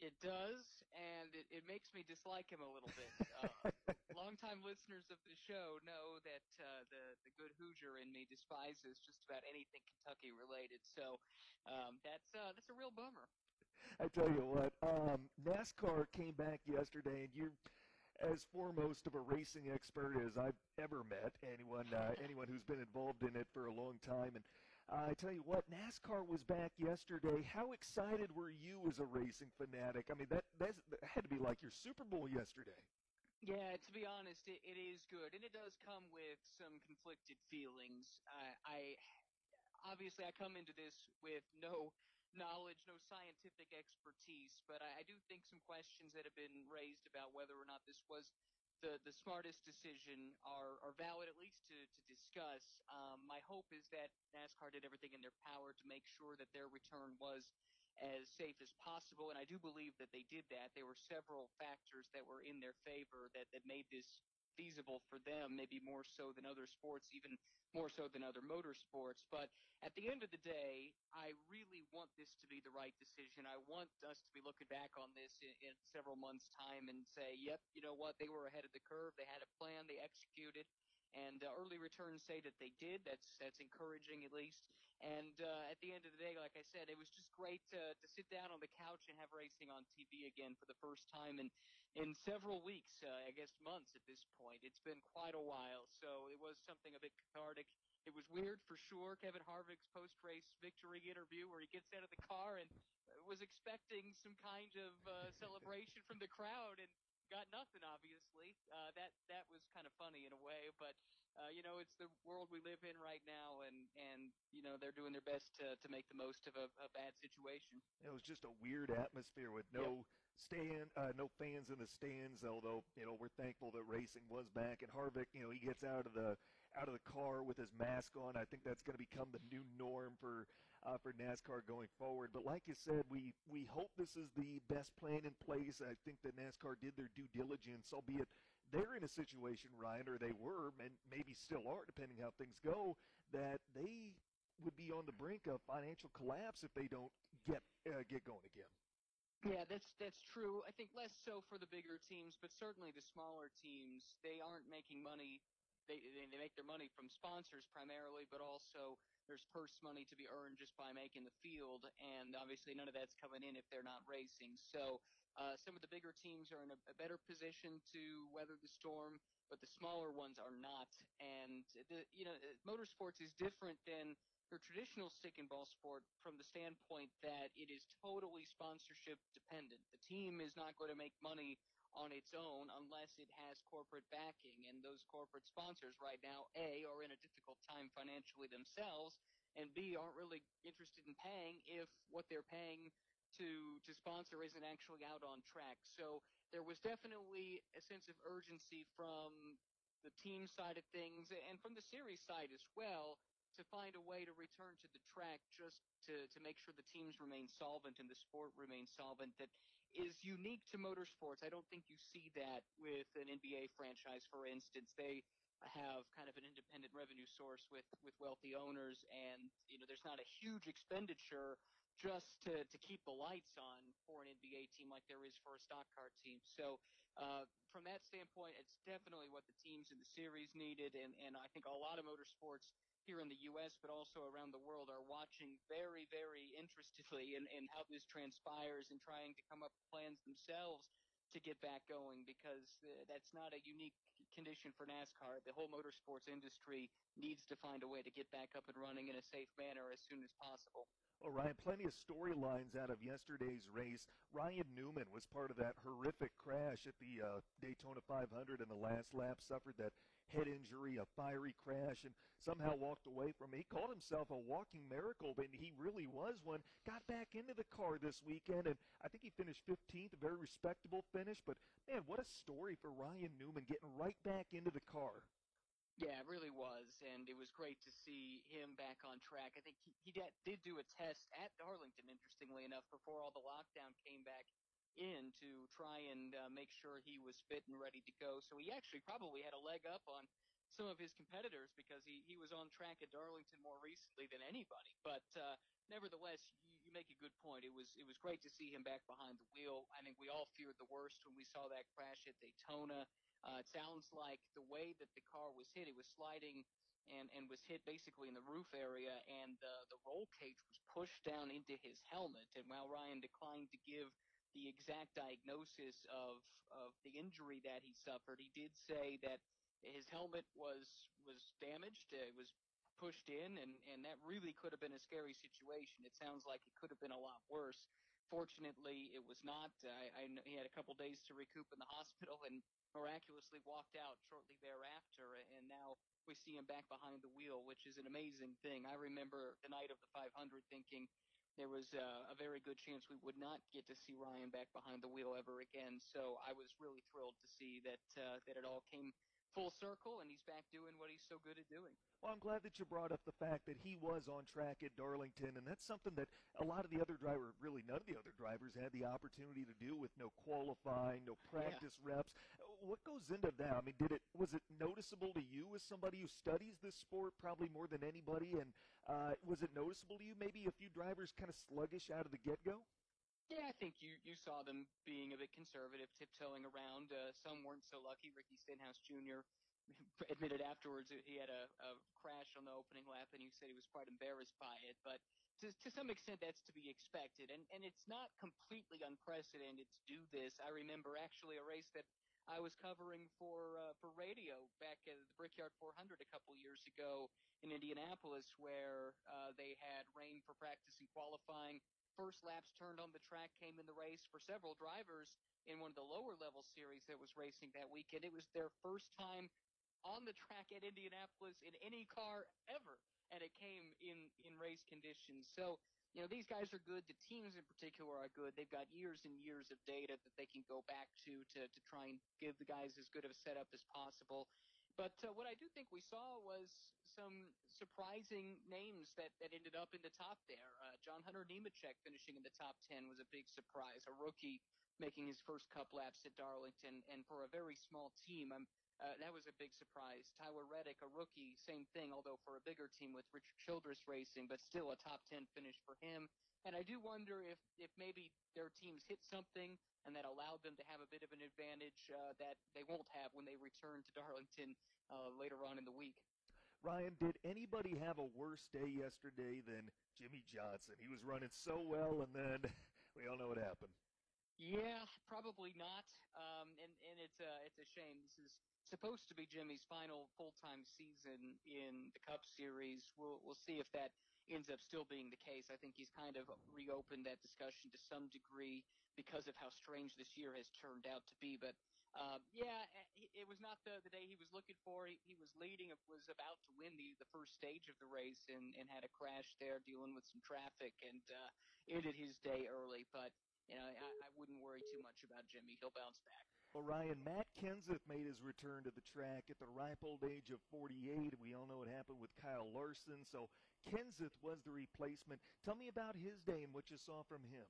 It does, and it, it makes me dislike him a little bit. Uh, *laughs* longtime listeners of the show know that uh, the the good Hoosier in me despises just about anything Kentucky related. So um, that's uh, that's a real bummer. I tell you what, um, NASCAR came back yesterday, and you're as foremost of a racing expert as I've ever met. Anyone uh, anyone who's been involved in it for a long time, and uh, I tell you what, NASCAR was back yesterday. How excited were you as a racing fanatic? I mean, that that had to be like your Super Bowl yesterday. Yeah, to be honest, it, it is good, and it does come with some conflicted feelings. I, I obviously I come into this with no knowledge, no scientific expertise, but I, I do think some questions that have been raised about whether or not this was the, the smartest decision are, are valid, at least to, to discuss. Um, my hope is that NASCAR did everything in their power to make sure that their return was as safe as possible, and I do believe that they did that. There were several factors that were in their favor that, that made this feasible for them, maybe more so than other sports, even more so than other motorsports. But at the end of the day, I really want this to be the right decision. I want us to be looking back on this in, in several months' time and say, yep, you know what, they were ahead of the curve. They had a plan, they executed. And uh, early returns say that they did. That's that's encouraging at least. And uh, at the end of the day, like I said, it was just great to, to sit down on the couch and have racing on TV again for the first time in in several weeks, uh, I guess months at this point. It's been quite a while, so it was something a bit cathartic. It was weird for sure. Kevin Harvick's post-race victory interview, where he gets out of the car and was expecting some kind of uh, celebration from the crowd and got nothing. Obviously, uh, that that was kind of funny in a way, but uh, you know, it's the world we live in right now, and and you know they're doing their best to to make the most of a, a bad situation. It was just a weird atmosphere with no Yep. stand, uh, no fans in the stands. Although you know we're thankful that racing was back. And Harvick, you know, he gets out of the out of the car with his mask on. I think that's going to become the new norm for uh, for NASCAR going forward. But like you said, we we hope this is the best plan in place. I think that NASCAR did their due diligence, albeit they're in a situation, Ryan, or they were, and maybe still are, depending how things go, that they would be on the brink of financial collapse if they don't get uh, get going again. Yeah, that's that's true. I think less so for the bigger teams, but certainly the smaller teams, they aren't making money. They they, make their money from sponsors primarily, but also there's purse money to be earned just by making the field, and obviously none of that's coming in if they're not racing. So uh, some of the bigger teams are in a, a better position to weather the storm, but the smaller ones are not. And the you know uh, motorsports is different than your traditional stick and ball sport from the standpoint that it is totally sponsorship dependent. The team is not going to make money on its own unless it has corporate backing. And those corporate sponsors right now, A, are in a difficult time financially themselves, and B, aren't really interested in paying if what they're paying to to sponsor isn't actually out on track. So there was definitely a sense of urgency from the team side of things and from the series side as well to find a way to return to the track just to, to make sure the teams remain solvent and the sport remains solvent that is unique to motorsports. I don't think you see that with an NBA franchise, for instance. They have kind of an independent revenue source with, with wealthy owners and you know there's not a huge expenditure just to, to keep the lights on for an NBA team like there is for a stock car team. So uh, from that standpoint, it's definitely what the teams in the series needed, and, and I think a lot of motorsports here in the U.S. but also around the world are watching very, very interestedly in, in how this transpires and trying to come up with plans themselves to get back going because uh, that's not a unique condition for NASCAR. The whole motorsports industry needs to find a way to get back up and running in a safe manner as soon as possible. Well, Ryan, plenty of storylines out of yesterday's race. Ryan Newman was part of that horrific crash at the uh, Daytona 500 in the last lap, suffered that head injury, a fiery crash, and somehow walked away from it. He called himself a walking miracle, but he really was one. Got back into the car this weekend, and I think he finished 15th, a very respectable finish. But, man, what a story for Ryan Newman getting right back into the car. Yeah, it really was, and it was great to see him back on track. I think he, he did, did do a test at Darlington, interestingly enough, before all the lockdown came back in to try and uh, make sure he was fit and ready to go. So he actually probably had a leg up on some of his competitors because he, he was on track at Darlington more recently than anybody. But uh, nevertheless, you, you make a good point. It was it was great to see him back behind the wheel. I think we all feared the worst when we saw that crash at Daytona. Uh, it sounds like the way that the car was hit, it was sliding and, and was hit basically in the roof area, and the, the roll cage was pushed down into his helmet. And while Ryan declined to give the exact diagnosis of, of the injury that he suffered, he did say that his helmet was was damaged. It was pushed in, and, and that really could have been a scary situation. It sounds like it could have been a lot worse. Fortunately, it was not. I, I he had a couple days to recoup in the *laughs* hospital and miraculously walked out shortly thereafter. And now we see him back behind the wheel, which is an amazing thing. I remember the night of the 500 thinking there was uh, a very good chance we would not get to see Ryan back behind the wheel ever again. So I was really thrilled to see that uh, that it all came full circle and he's back doing what he's so good at doing. Well, I'm glad that you brought up the fact that he was on track at Darlington, and that's something that a lot of the other drivers, really none of the other drivers, had the opportunity to do with no qualifying, no practice yeah. reps. What goes into that? I mean, did it was it noticeable to you as somebody who studies this sport probably more than anybody? And uh, was it noticeable to you maybe a few drivers kind of sluggish out of the get go? Yeah, I think you you saw them being a bit conservative, tiptoeing around. Uh, some weren't so lucky. Ricky Stenhouse Jr. *laughs* admitted afterwards that he had a, a crash on the opening lap, and he said he was quite embarrassed by it. But to, to some extent, that's to be expected, and and it's not completely unprecedented to do this. I remember actually a race that I was covering for uh, for radio back at the Brickyard 400 a couple years ago in Indianapolis, where uh, they had rain for practice and qualifying first laps turned on the track came in the race for several drivers in one of the lower level series that was racing that weekend. It was their first time on the track at Indianapolis in any car ever, and it came in in race conditions. So you know these guys are good. The teams in particular are good. They've got years and years of data that they can go back to to to try and give the guys as good of a setup as possible. But uh, what I do think we saw was some surprising names that, that ended up in the top there. Uh, John Hunter Nemechek finishing in the top 10 was a big surprise. A rookie making his first cup laps at Darlington, and for a very small team, um, uh, that was a big surprise. Tyler Reddick, a rookie, same thing, although for a bigger team with Richard Childress Racing, but still a top 10 finish for him. And I do wonder if, if maybe their teams hit something and that allowed them to have a bit of an advantage uh, that they won't have when they return to Darlington uh, later on in the week. Ryan, did anybody have a worse day yesterday than Jimmie Johnson? He was running so well, and then *laughs* we all know what happened. Yeah, probably not. Um, and and it's a it's a shame. This is supposed to be Jimmie's final full time season in the Cup Series. We'll we'll see if that ends up still being the case. I think he's kind of reopened that discussion to some degree because of how strange this year has turned out to be. But um, yeah, it was not the, the day he was looking for. He, he was leading, was about to win the, the first stage of the race, and, and had a crash there, dealing with some traffic, and uh, ended his day early. But you know, I, I wouldn't worry too much about Jimmie. He'll bounce back. Ryan, Matt Kenseth made his return to the track at the ripe old age of 48. We all know what happened with Kyle Larson. So Kenseth was the replacement. Tell me about his day and what you saw from him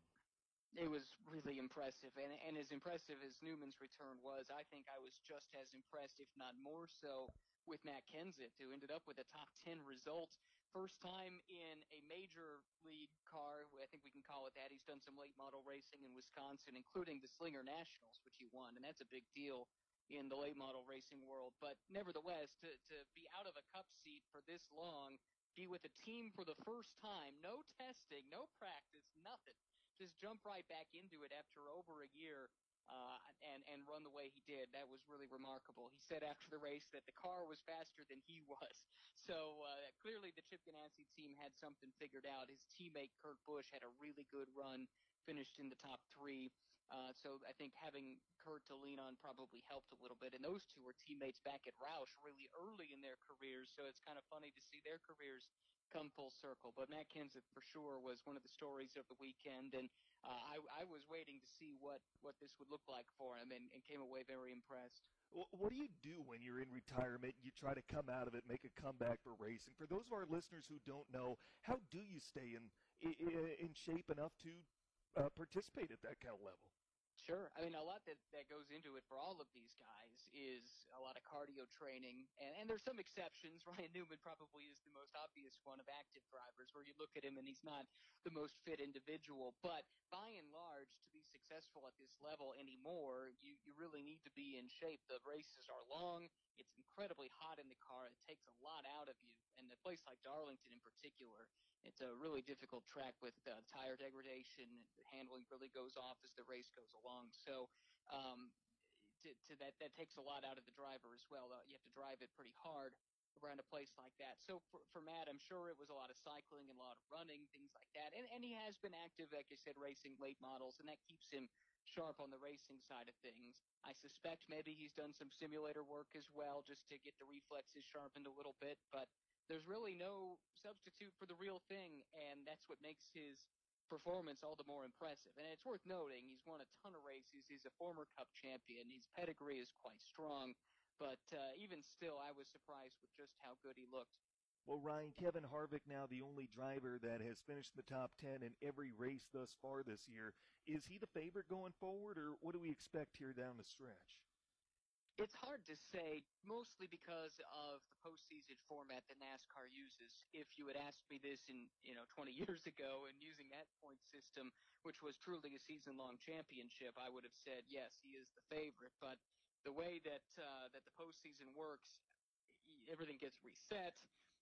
it was really impressive. And, and as impressive as Newman's return was, I think I was just as impressed, if not more so, with Matt Kenseth, who ended up with a top 10 result. First time in a major league car, I think we can call it that. He's done some late model racing in Wisconsin, including the Slinger Nationals, which he won, and that's a big deal in the late model racing world. But nevertheless, to, to be out of a cup seat for this long, be with a team for the first time, no testing, no practice, nothing just jump right back into it after over a year uh, and and run the way he did. That was really remarkable. He said after the race that the car was faster than he *laughs* was. So uh, clearly the Chip Ganassi team had something figured out. His teammate Kurt Busch had a really good run, finished in the top three. Uh, so I think having Kurt to lean on probably helped a little bit. And those two were teammates back at Roush really early in their careers, so it's kind of funny to see their careers come full circle. But Matt Kenseth for sure was one of the stories of the weekend, and uh, I, I was waiting to see what, what this would look like for him, and, and came away very impressed. What do you do when you're in retirement? And you try to come out of it, make a comeback for racing. For those of our listeners who don't know, how do you stay in in shape enough to uh, participate at that kind of level? Sure. I mean, a lot that, that goes into it for all of these guys is a lot of cardio training. And, and there's some exceptions. *laughs* Ryan Newman probably is the most obvious one of active drivers where you look at him and he's not the most fit individual. But by and large, to be successful at this level anymore, you, you really need to be in shape. The races are long. It's incredibly hot in the car. It takes a lot out of you. And a place like Darlington in particular, it's a really difficult track with uh, tire degradation. The handling really goes off as the race goes along. So um, to, to that that takes a lot out of the driver as well. Uh, you have to drive it pretty hard around a place like that. So for, for Matt, I'm sure it was a lot of cycling and a lot of running, things like that. And, and he has been active, like I said, racing late models, and that keeps him sharp on the racing side of things. I suspect maybe he's done some simulator work as well, just to get the reflexes sharpened a little bit. But there's really no substitute for the real thing, and that's what makes his performance all the more impressive. And it's worth noting he's won a ton of races. He's a former Cup champion. His pedigree is quite strong, but uh, even still, I was surprised with just how good he looked. Well, Ryan, Kevin Harvick, now the only driver that has finished the top 10 in every race thus far this year. Is he the favorite going forward, or what do we expect here down the stretch? It's hard to say, mostly because of the postseason format that NASCAR uses. If you had asked me this in, you know, 20 *laughs* years ago and using that point system, which was truly a season-long championship, I would have said yes, he is the favorite. But the way that uh, that the postseason works, everything gets reset.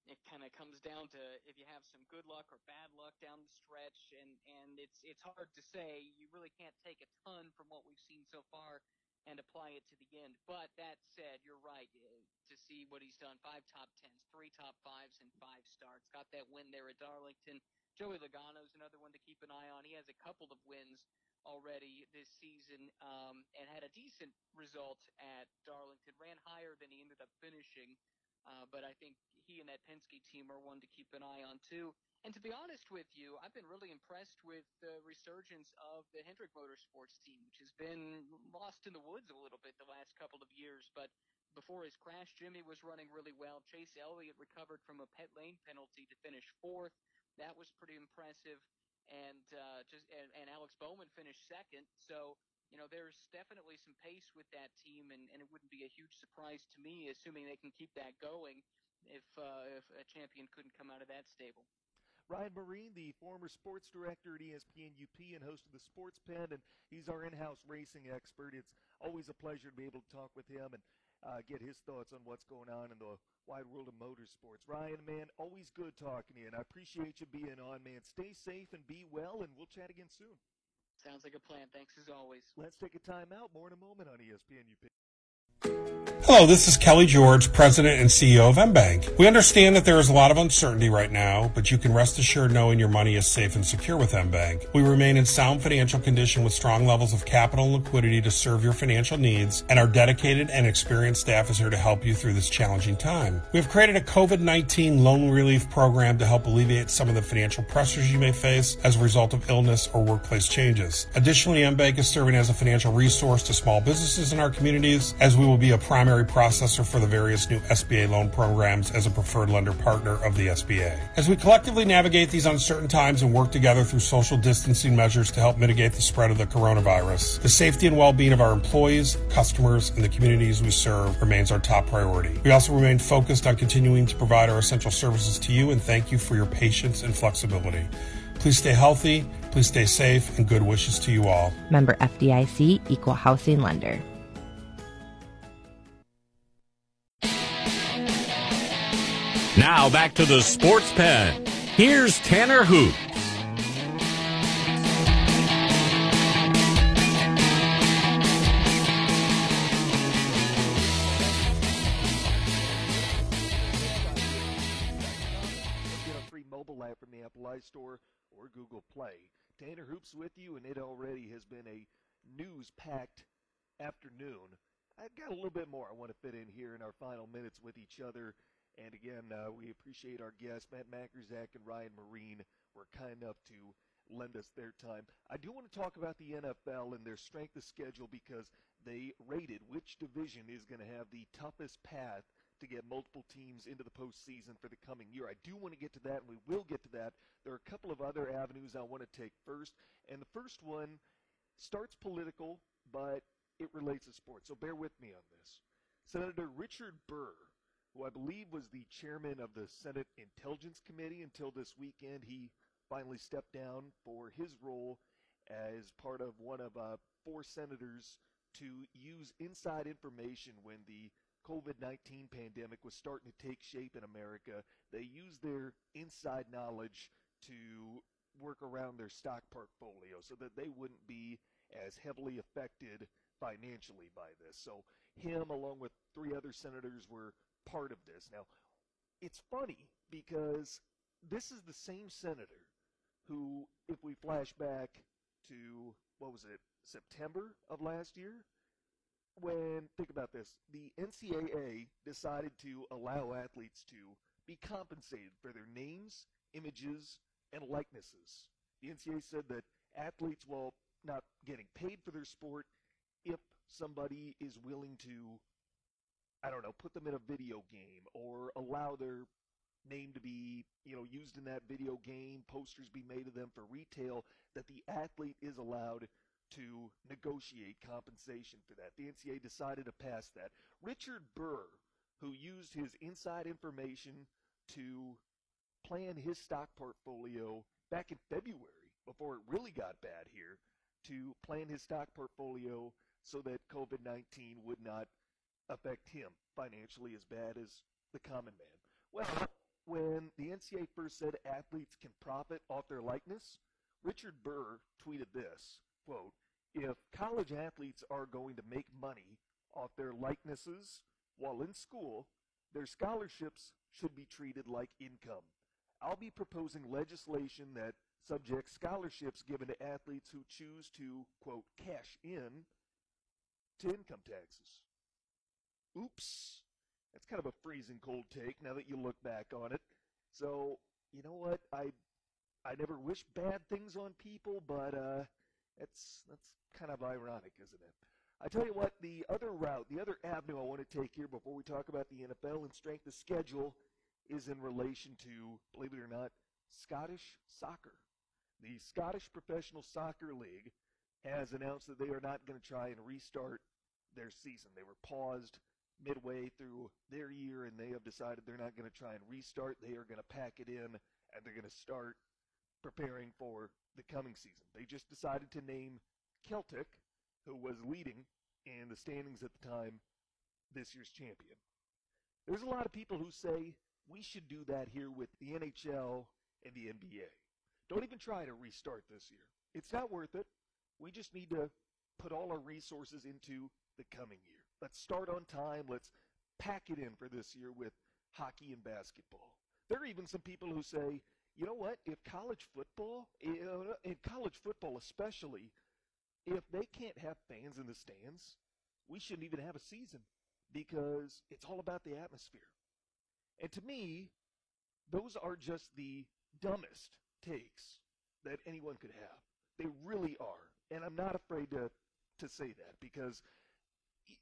It kind of comes down to if you have some good luck or bad luck down the stretch, and and it's it's hard to say. You really can't take a ton from what we've seen so far and apply it to the end. But that said, you're right. Eh, to see what he's done, five top tens, three top fives, and five starts. Got that win there at Darlington. Joey Logano's another one to keep an eye on. He has a couple of wins already this season um, and had a decent result at Darlington. Ran higher than he ended up finishing. Uh, but I think he and that Penske team are one to keep an eye on too. And to be honest with you, I've been really impressed with the resurgence of the Hendrick Motorsports team, which has been lost in the woods a little bit the last couple of years. But before his crash, Jimmie was running really well. Chase Elliott recovered from a pit lane penalty to finish fourth. That was pretty impressive. And uh, just and, and Alex Bowman finished second. So you know, there's definitely some pace with that team, and, and it wouldn't be a huge surprise to me, assuming they can keep that going, if uh, if a champion couldn't come out of that stable. Ryan Myrehn, the former sports director at ESPN UP and host of the Sports Pen, and he's our in-house racing expert. It's always a pleasure to be able to talk with him and uh, get his thoughts on what's going on in the wide world of motorsports. Ryan, man, always good talking to you, and I appreciate you being on, man. Stay safe and be well, and we'll chat again soon. Sounds like a plan. Thanks as always. Let's take a time out. More in a moment on ESPN UP. Hello, this is Kelly George, President and CEO of MBank. We understand that there is a lot of uncertainty right now, but you can rest assured knowing your money is safe and secure with MBank. We remain in sound financial condition with strong levels of capital and liquidity to serve your financial needs, and our dedicated and experienced staff is here to help you through this challenging time. We have created a COVID-19 loan relief program to help alleviate some of the financial pressures you may face as a result of illness or workplace changes. Additionally, MBank is serving as a financial resource to small businesses in our communities as we will be a primary processor for the various new SBA loan programs as a preferred lender partner of the SBA. As we collectively navigate these uncertain times and work together through social distancing measures to help mitigate the spread of the coronavirus, the safety and well-being of our employees, customers, and the communities we serve remains our top priority. We also remain focused on continuing to provide our essential services to you and thank you for your patience and flexibility. Please stay healthy, please stay safe, and good wishes to you all. Member FDIC, Equal Housing Lender. Now back to the sports pen. Here's Tanner Hoot. Get a free mobile app from the Apple iStore or Google Play. Tanner Hoops with you, and it already has been a news-packed afternoon. I've got a little bit more I want to fit in here in our final minutes with each other. And again, uh, we appreciate our guests, Matt Majkrzak and Ryan Myrehn, were kind enough to lend us their time. I do want to talk about the NFL and their strength of schedule because they rated which division is going to have the toughest path to get multiple teams into the postseason for the coming year. I do want to get to that, and we will get to that. There are a couple of other avenues I want to take first, and the first one starts political, but it relates to sports, so bear with me on this. Senator Richard Burr who I believe was the chairman of the Senate Intelligence Committee until this weekend. He finally stepped down for his role as part of one of uh, four senators to use inside information when the COVID 19 pandemic was starting to take shape in America. They used their inside knowledge to work around their stock portfolio so that they wouldn't be as heavily affected financially by this. So, him, along with three other senators, were part of this. Now, it's funny because this is the same senator who, if we flash back to, what was it, September of last year? When, think about this, the NCAA decided to allow athletes to be compensated for their names, images, and likenesses. The NCAA said that athletes, while not getting paid for their sport, if somebody is willing to I don't know, put them in a video game or allow their name to be, you know, used in that video game, posters be made of them for retail, that the athlete is allowed to negotiate compensation for that. The NCAA decided to pass that. Richard Burr, who used his inside information to plan his stock portfolio back in February, before it really got bad here, to plan his stock portfolio so that COVID 19 would not affect him financially as bad as the common man? Well, when the NCAA first said athletes can profit off their likeness, Richard Burr tweeted this, quote, if college athletes are going to make money off their likenesses while in school, their scholarships should be treated like income. I'll be proposing legislation that subjects scholarships given to athletes who choose to, quote, cash in to income taxes. Oops. That's kind of a freezing cold take now that you look back on it. So, you know what? I I never wish bad things on people, but uh, that's that's kind of ironic, isn't it? I tell you what, the other route, the other avenue I want to take here before we talk about the NFL and strength of schedule is in relation to, believe it or not, Scottish soccer. The Scottish Professional Soccer League has announced that they are not going to try and restart their season. They were paused midway through their year and they have decided they're not going to try and restart. They are going to pack it in and they're going to start preparing for the coming season. They just decided to name Celtic, who was leading in the standings at the time, this year's champion. There's a lot of people who say we should do that here with the NHL and the NBA. Don't even try to restart this year. It's not worth it. We just need to put all our resources into the coming year. Let's start on time. Let's pack it in for this year with hockey and basketball. There are even some people who say, you know what? If college football, eh, in college football especially, if they can't have fans in the stands, we shouldn't even have a season because it's all about the atmosphere. And to me, those are just the dumbest takes that anyone could have. They really are. And I'm not afraid to, to say that because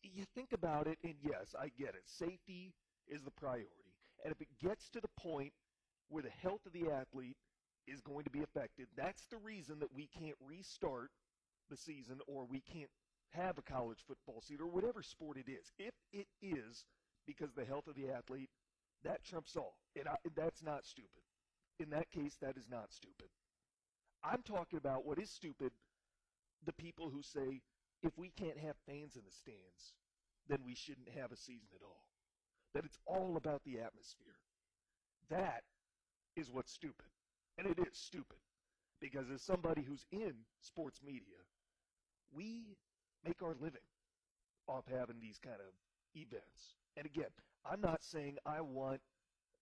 you think about it, and yes, I get it. Safety is the priority. And if it gets to the point where the health of the athlete is going to be affected, that's the reason that we can't restart the season or we can't have a college football season or whatever sport it is. If it is because the health of the athlete, that trumps all. And I, that's not stupid. In that case, that is not stupid. I'm talking about what is stupid the people who say if we can't have fans in the stands, then we shouldn't have a season at all. That it's all about the atmosphere. That is what's stupid. And it is stupid. Because as somebody who's in sports media, we make our living off having these kind of events. And again, I'm not saying I want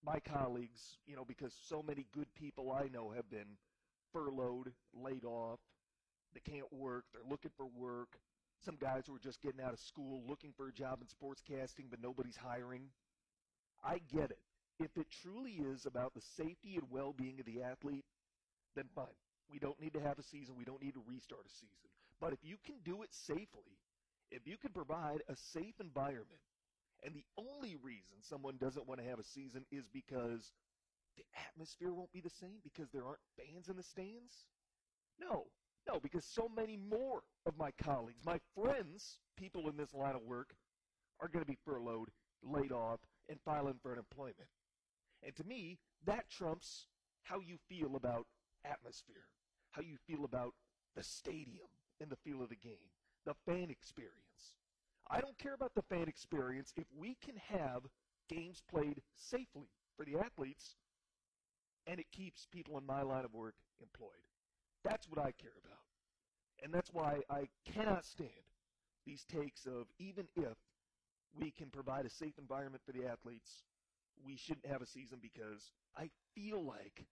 my colleagues, you know, because so many good people I know have been furloughed, laid off, they can't work, they're looking for work. Some guys who are just getting out of school looking for a job in sportscasting, but nobody's hiring. I get it. If it truly is about the safety and well being of the athlete, then fine. We don't need to have a season. We don't need to restart a season. But if you can do it safely, if you can provide a safe environment, and the only reason someone doesn't want to have a season is because the atmosphere won't be the same, because there aren't fans in the stands? No. No, because so many more of my colleagues, my friends, people in this line of work, are going to be furloughed, laid off, and filing for unemployment. And to me, that trumps how you feel about atmosphere, how you feel about the stadium and the feel of the game, the fan experience. I don't care about the fan experience if we can have games played safely for the athletes and it keeps people in my line of work employed. That's what I care about. And that's why I cannot stand these takes of even if we can provide a safe environment for the athletes, we shouldn't have a season because I feel like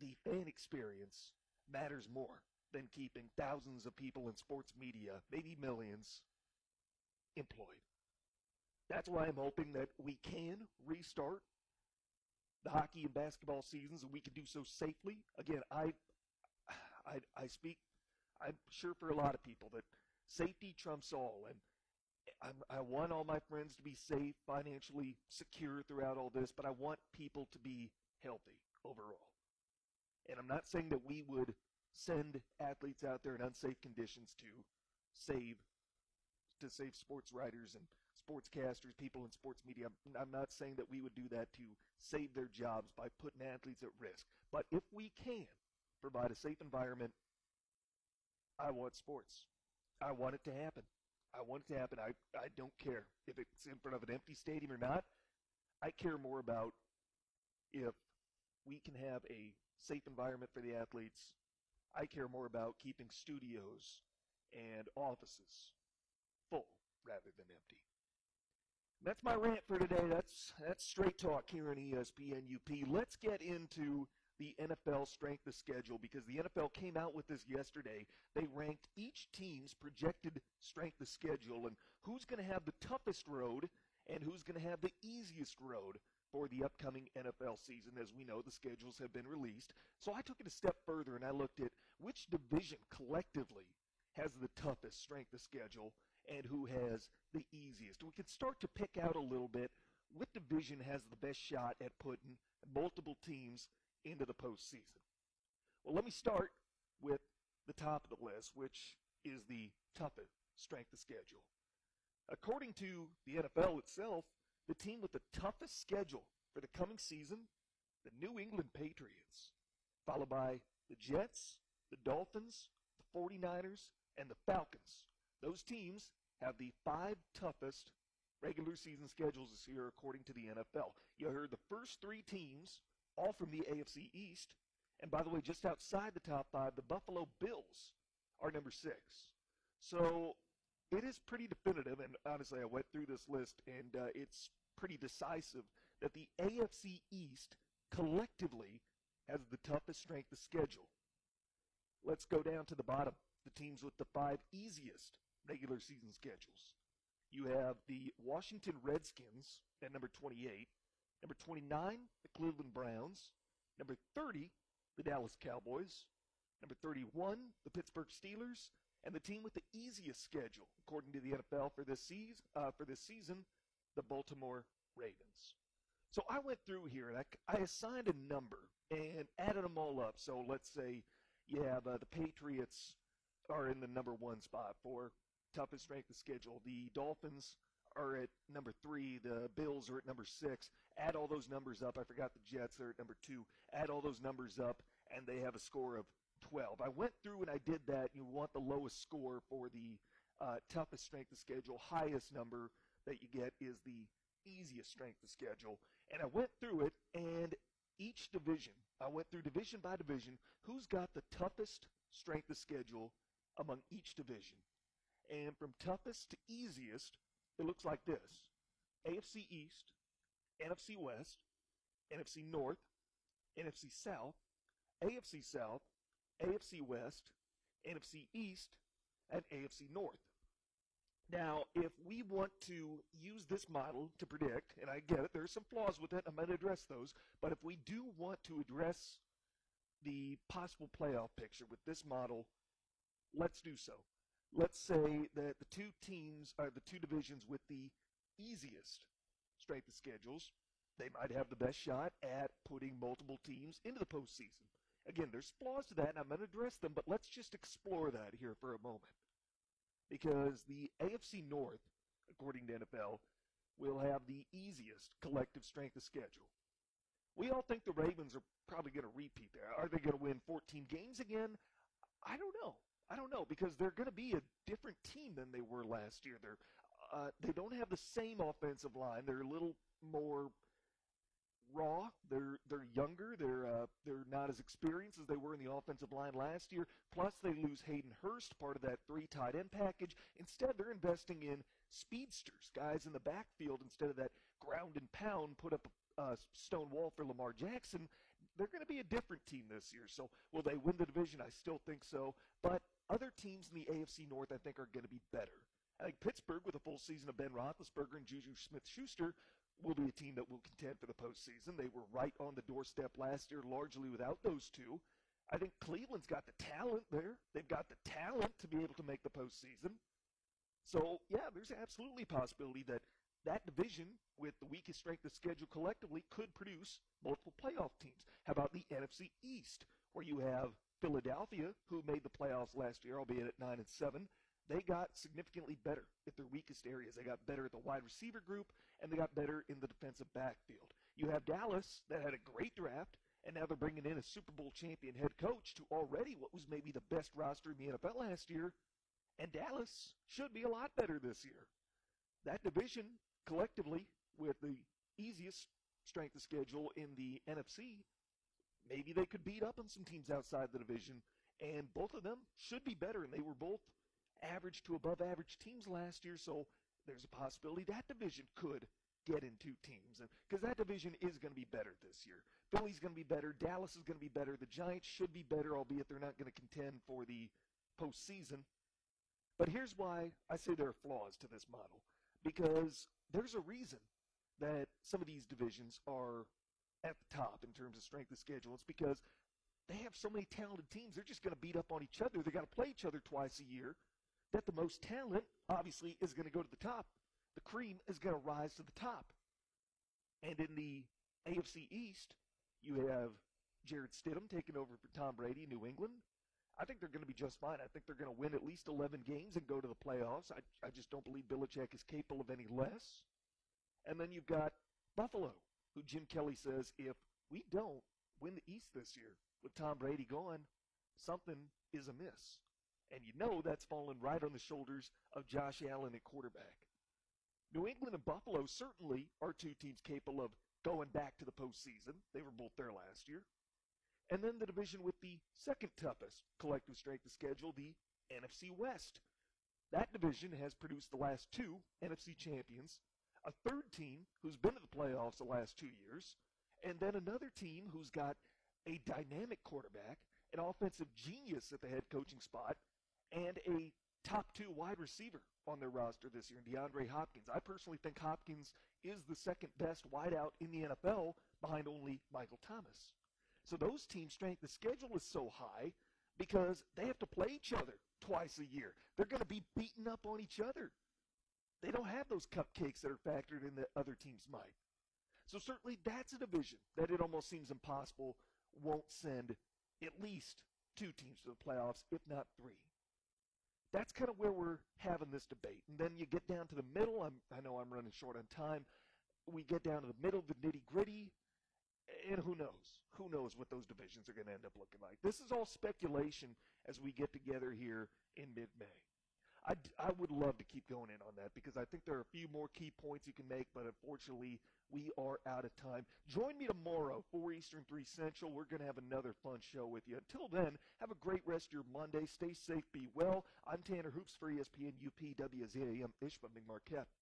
the fan experience matters more than keeping thousands of people in sports media, maybe millions, employed. That's why I'm hoping that we can restart the hockey and basketball seasons and we can do so safely. Again, I I, I speak, I'm sure for a lot of people that safety trumps all. And I'm, I want all my friends to be safe, financially secure throughout all this, but I want people to be healthy overall. And I'm not saying that we would send athletes out there in unsafe conditions to save to save sports writers and sportscasters, people in sports media. I'm not saying that we would do that to save their jobs by putting athletes at risk. But if we can provide a safe environment, I want sports. I want it to happen. I want it to happen. I, I don't care if it's in front of an empty stadium or not. I care more about if we can have a safe environment for the athletes. I care more about keeping studios and offices full rather than empty. That's my rant for today. That's that's straight talk here on ESPN UP. Let's get into the NFL strength of schedule because the NFL came out with this yesterday. They ranked each team's projected strength of schedule and who's going to have the toughest road and who's going to have the easiest road for the upcoming NFL season. As we know, the schedules have been released. So I took it a step further and I looked at which division collectively has the toughest strength of schedule and who has the easiest. We can start to pick out a little bit what division has the best shot at putting multiple teams into the postseason. Well, let me start with the top of the list, which is the toughest strength of schedule. According to the NFL itself, the team with the toughest schedule for the coming season, the New England Patriots, followed by the Jets, the Dolphins, the 49ers, and the Falcons. Those teams have the five toughest regular season schedules this year, according to the NFL. You heard the first three teams, all from the AFC East. And by the way, just outside the top five, the Buffalo Bills are number six. So it is pretty definitive, and honestly, I went through this list, and uh, it's pretty decisive that the AFC East collectively has the toughest strength of schedule. Let's go down to the bottom, the teams with the five easiest regular season schedules. You have the Washington Redskins at number 28, number 29, the Cleveland Browns, number 30, the Dallas Cowboys, number 31, the Pittsburgh Steelers, and the team with the easiest schedule, according to the NFL for this season, uh, for this season, the Baltimore Ravens. So I went through here and I, I assigned a number and added them all up. So let's say uh, the Patriots are in the number one spot for toughest strength of schedule. The Dolphins are at number three. The Bills are at number six. Add all those numbers up. I forgot the Jets are at number two. Add all those numbers up, and they have a score of 12. I went through and I did that. You want the lowest score for the uh, toughest strength of schedule. Highest number that you get is the easiest strength of schedule. And I went through it, and each division, I went through division by division, who's got the toughest strength of schedule among each division. And from toughest to easiest, it looks like this AFC East, NFC West, NFC North, NFC South, AFC South, AFC West, NFC East, and AFC North. Now, if we want to use this model to predict, and I get it, there are some flaws with it, I'm going to address those, but if we do want to address the possible playoff picture with this model, let's do so. Let's say that the two teams are the two divisions with the easiest strength of schedules. They might have the best shot at putting multiple teams into the postseason. Again, there's flaws to that, and I'm going to address them, but let's just explore that here for a moment because the AFC North, according to NFL, will have the easiest collective strength of schedule. We all think the Ravens are probably going to repeat there. Are they going to win 14 games again? I don't know. I don't know because they're going to be a different team than they were last year. They're uh, they don't have the same offensive line. They're a little more raw. They're they're younger. They're uh, they're not as experienced as they were in the offensive line last year. Plus, they lose Hayden Hurst, part of that three tight end package. Instead, they're investing in speedsters, guys in the backfield instead of that ground and pound, put up a stone wall for Lamar Jackson. They're going to be a different team this year. So, will they win the division? I still think so. But other teams in the AFC North, I think, are going to be better. I think Pittsburgh, with a full season of Ben Roethlisberger and Juju Smith-Schuster, will be a team that will contend for the postseason. They were right on the doorstep last year, largely without those two. I think Cleveland's got the talent there. They've got the talent to be able to make the postseason. So, yeah, there's absolutely a possibility that that division with the weakest strength of schedule collectively could produce multiple playoff teams. How about the NFC East, where you have Philadelphia, who made the playoffs last year, albeit at 9 and 7, they got significantly better at their weakest areas. They got better at the wide receiver group, and they got better in the defensive backfield. You have Dallas that had a great draft, and now they're bringing in a Super Bowl champion head coach to already what was maybe the best roster in the NFL last year, and Dallas should be a lot better this year. That division, collectively, with the easiest strength of schedule in the NFC, maybe they could beat up on some teams outside the division, and both of them should be better, and they were both average to above average teams last year, so there's a possibility that division could get in two teams. And because that division is going to be better this year. Philly's going to be better. Dallas is going to be better. The Giants should be better, albeit they're not going to contend for the postseason. But here's why I say there are flaws to this model. Because there's a reason that some of these divisions are at the top in terms of strength of schedule. It's because they have so many talented teams. They're just going to beat up on each other. They got to play each other twice a year. That the most talent, obviously, is going to go to the top. The cream is going to rise to the top. And in the AFC East, you have Jarrett Stidham taking over for Tom Brady, in New England. I think they're going to be just fine. I think they're going to win at least 11 games and go to the playoffs. I, I just don't believe Belichick is capable of any less. And then you've got Buffalo, who Jim Kelly says if we don't win the East this year with Tom Brady gone, something is amiss. And you know that's fallen right on the shoulders of Josh Allen at quarterback. New England and Buffalo certainly are two teams capable of going back to the postseason. They were both there last year. And then the division with the second toughest collective strength of schedule, the NFC West. That division has produced the last two NFC champions, a third team who's been to the playoffs the last two years, and then another team who's got a dynamic quarterback, an offensive genius at the head coaching spot, and a top two wide receiver on their roster this year, and DeAndre Hopkins. I personally think Hopkins is the second best wideout in the NFL behind only Michael Thomas. So those teams' strength the schedule is so high because they have to play each other twice a year. They're going to be beating up on each other. They don't have those cupcakes that are factored in that other teams might. So certainly that's a division that it almost seems impossible won't send at least two teams to the playoffs, if not three. That's kind of where we're having this debate. And then you get down to the middle. I'm, I know I'm running short on time. We get down to the middle, the nitty gritty and who knows? Who knows what those divisions are going to end up looking like? This is all speculation as we get together here in mid-May. I, I would love to keep going in on that because I think there are a few more key points you can make, but unfortunately, we are out of time. Join me tomorrow, 4 Eastern, 3 Central. We're going to have another fun show with you. Until then, have a great rest of your Monday. Stay safe, be well. I'm Tanner Hoops for ESPN UP WZAM Ishpeming Marquette.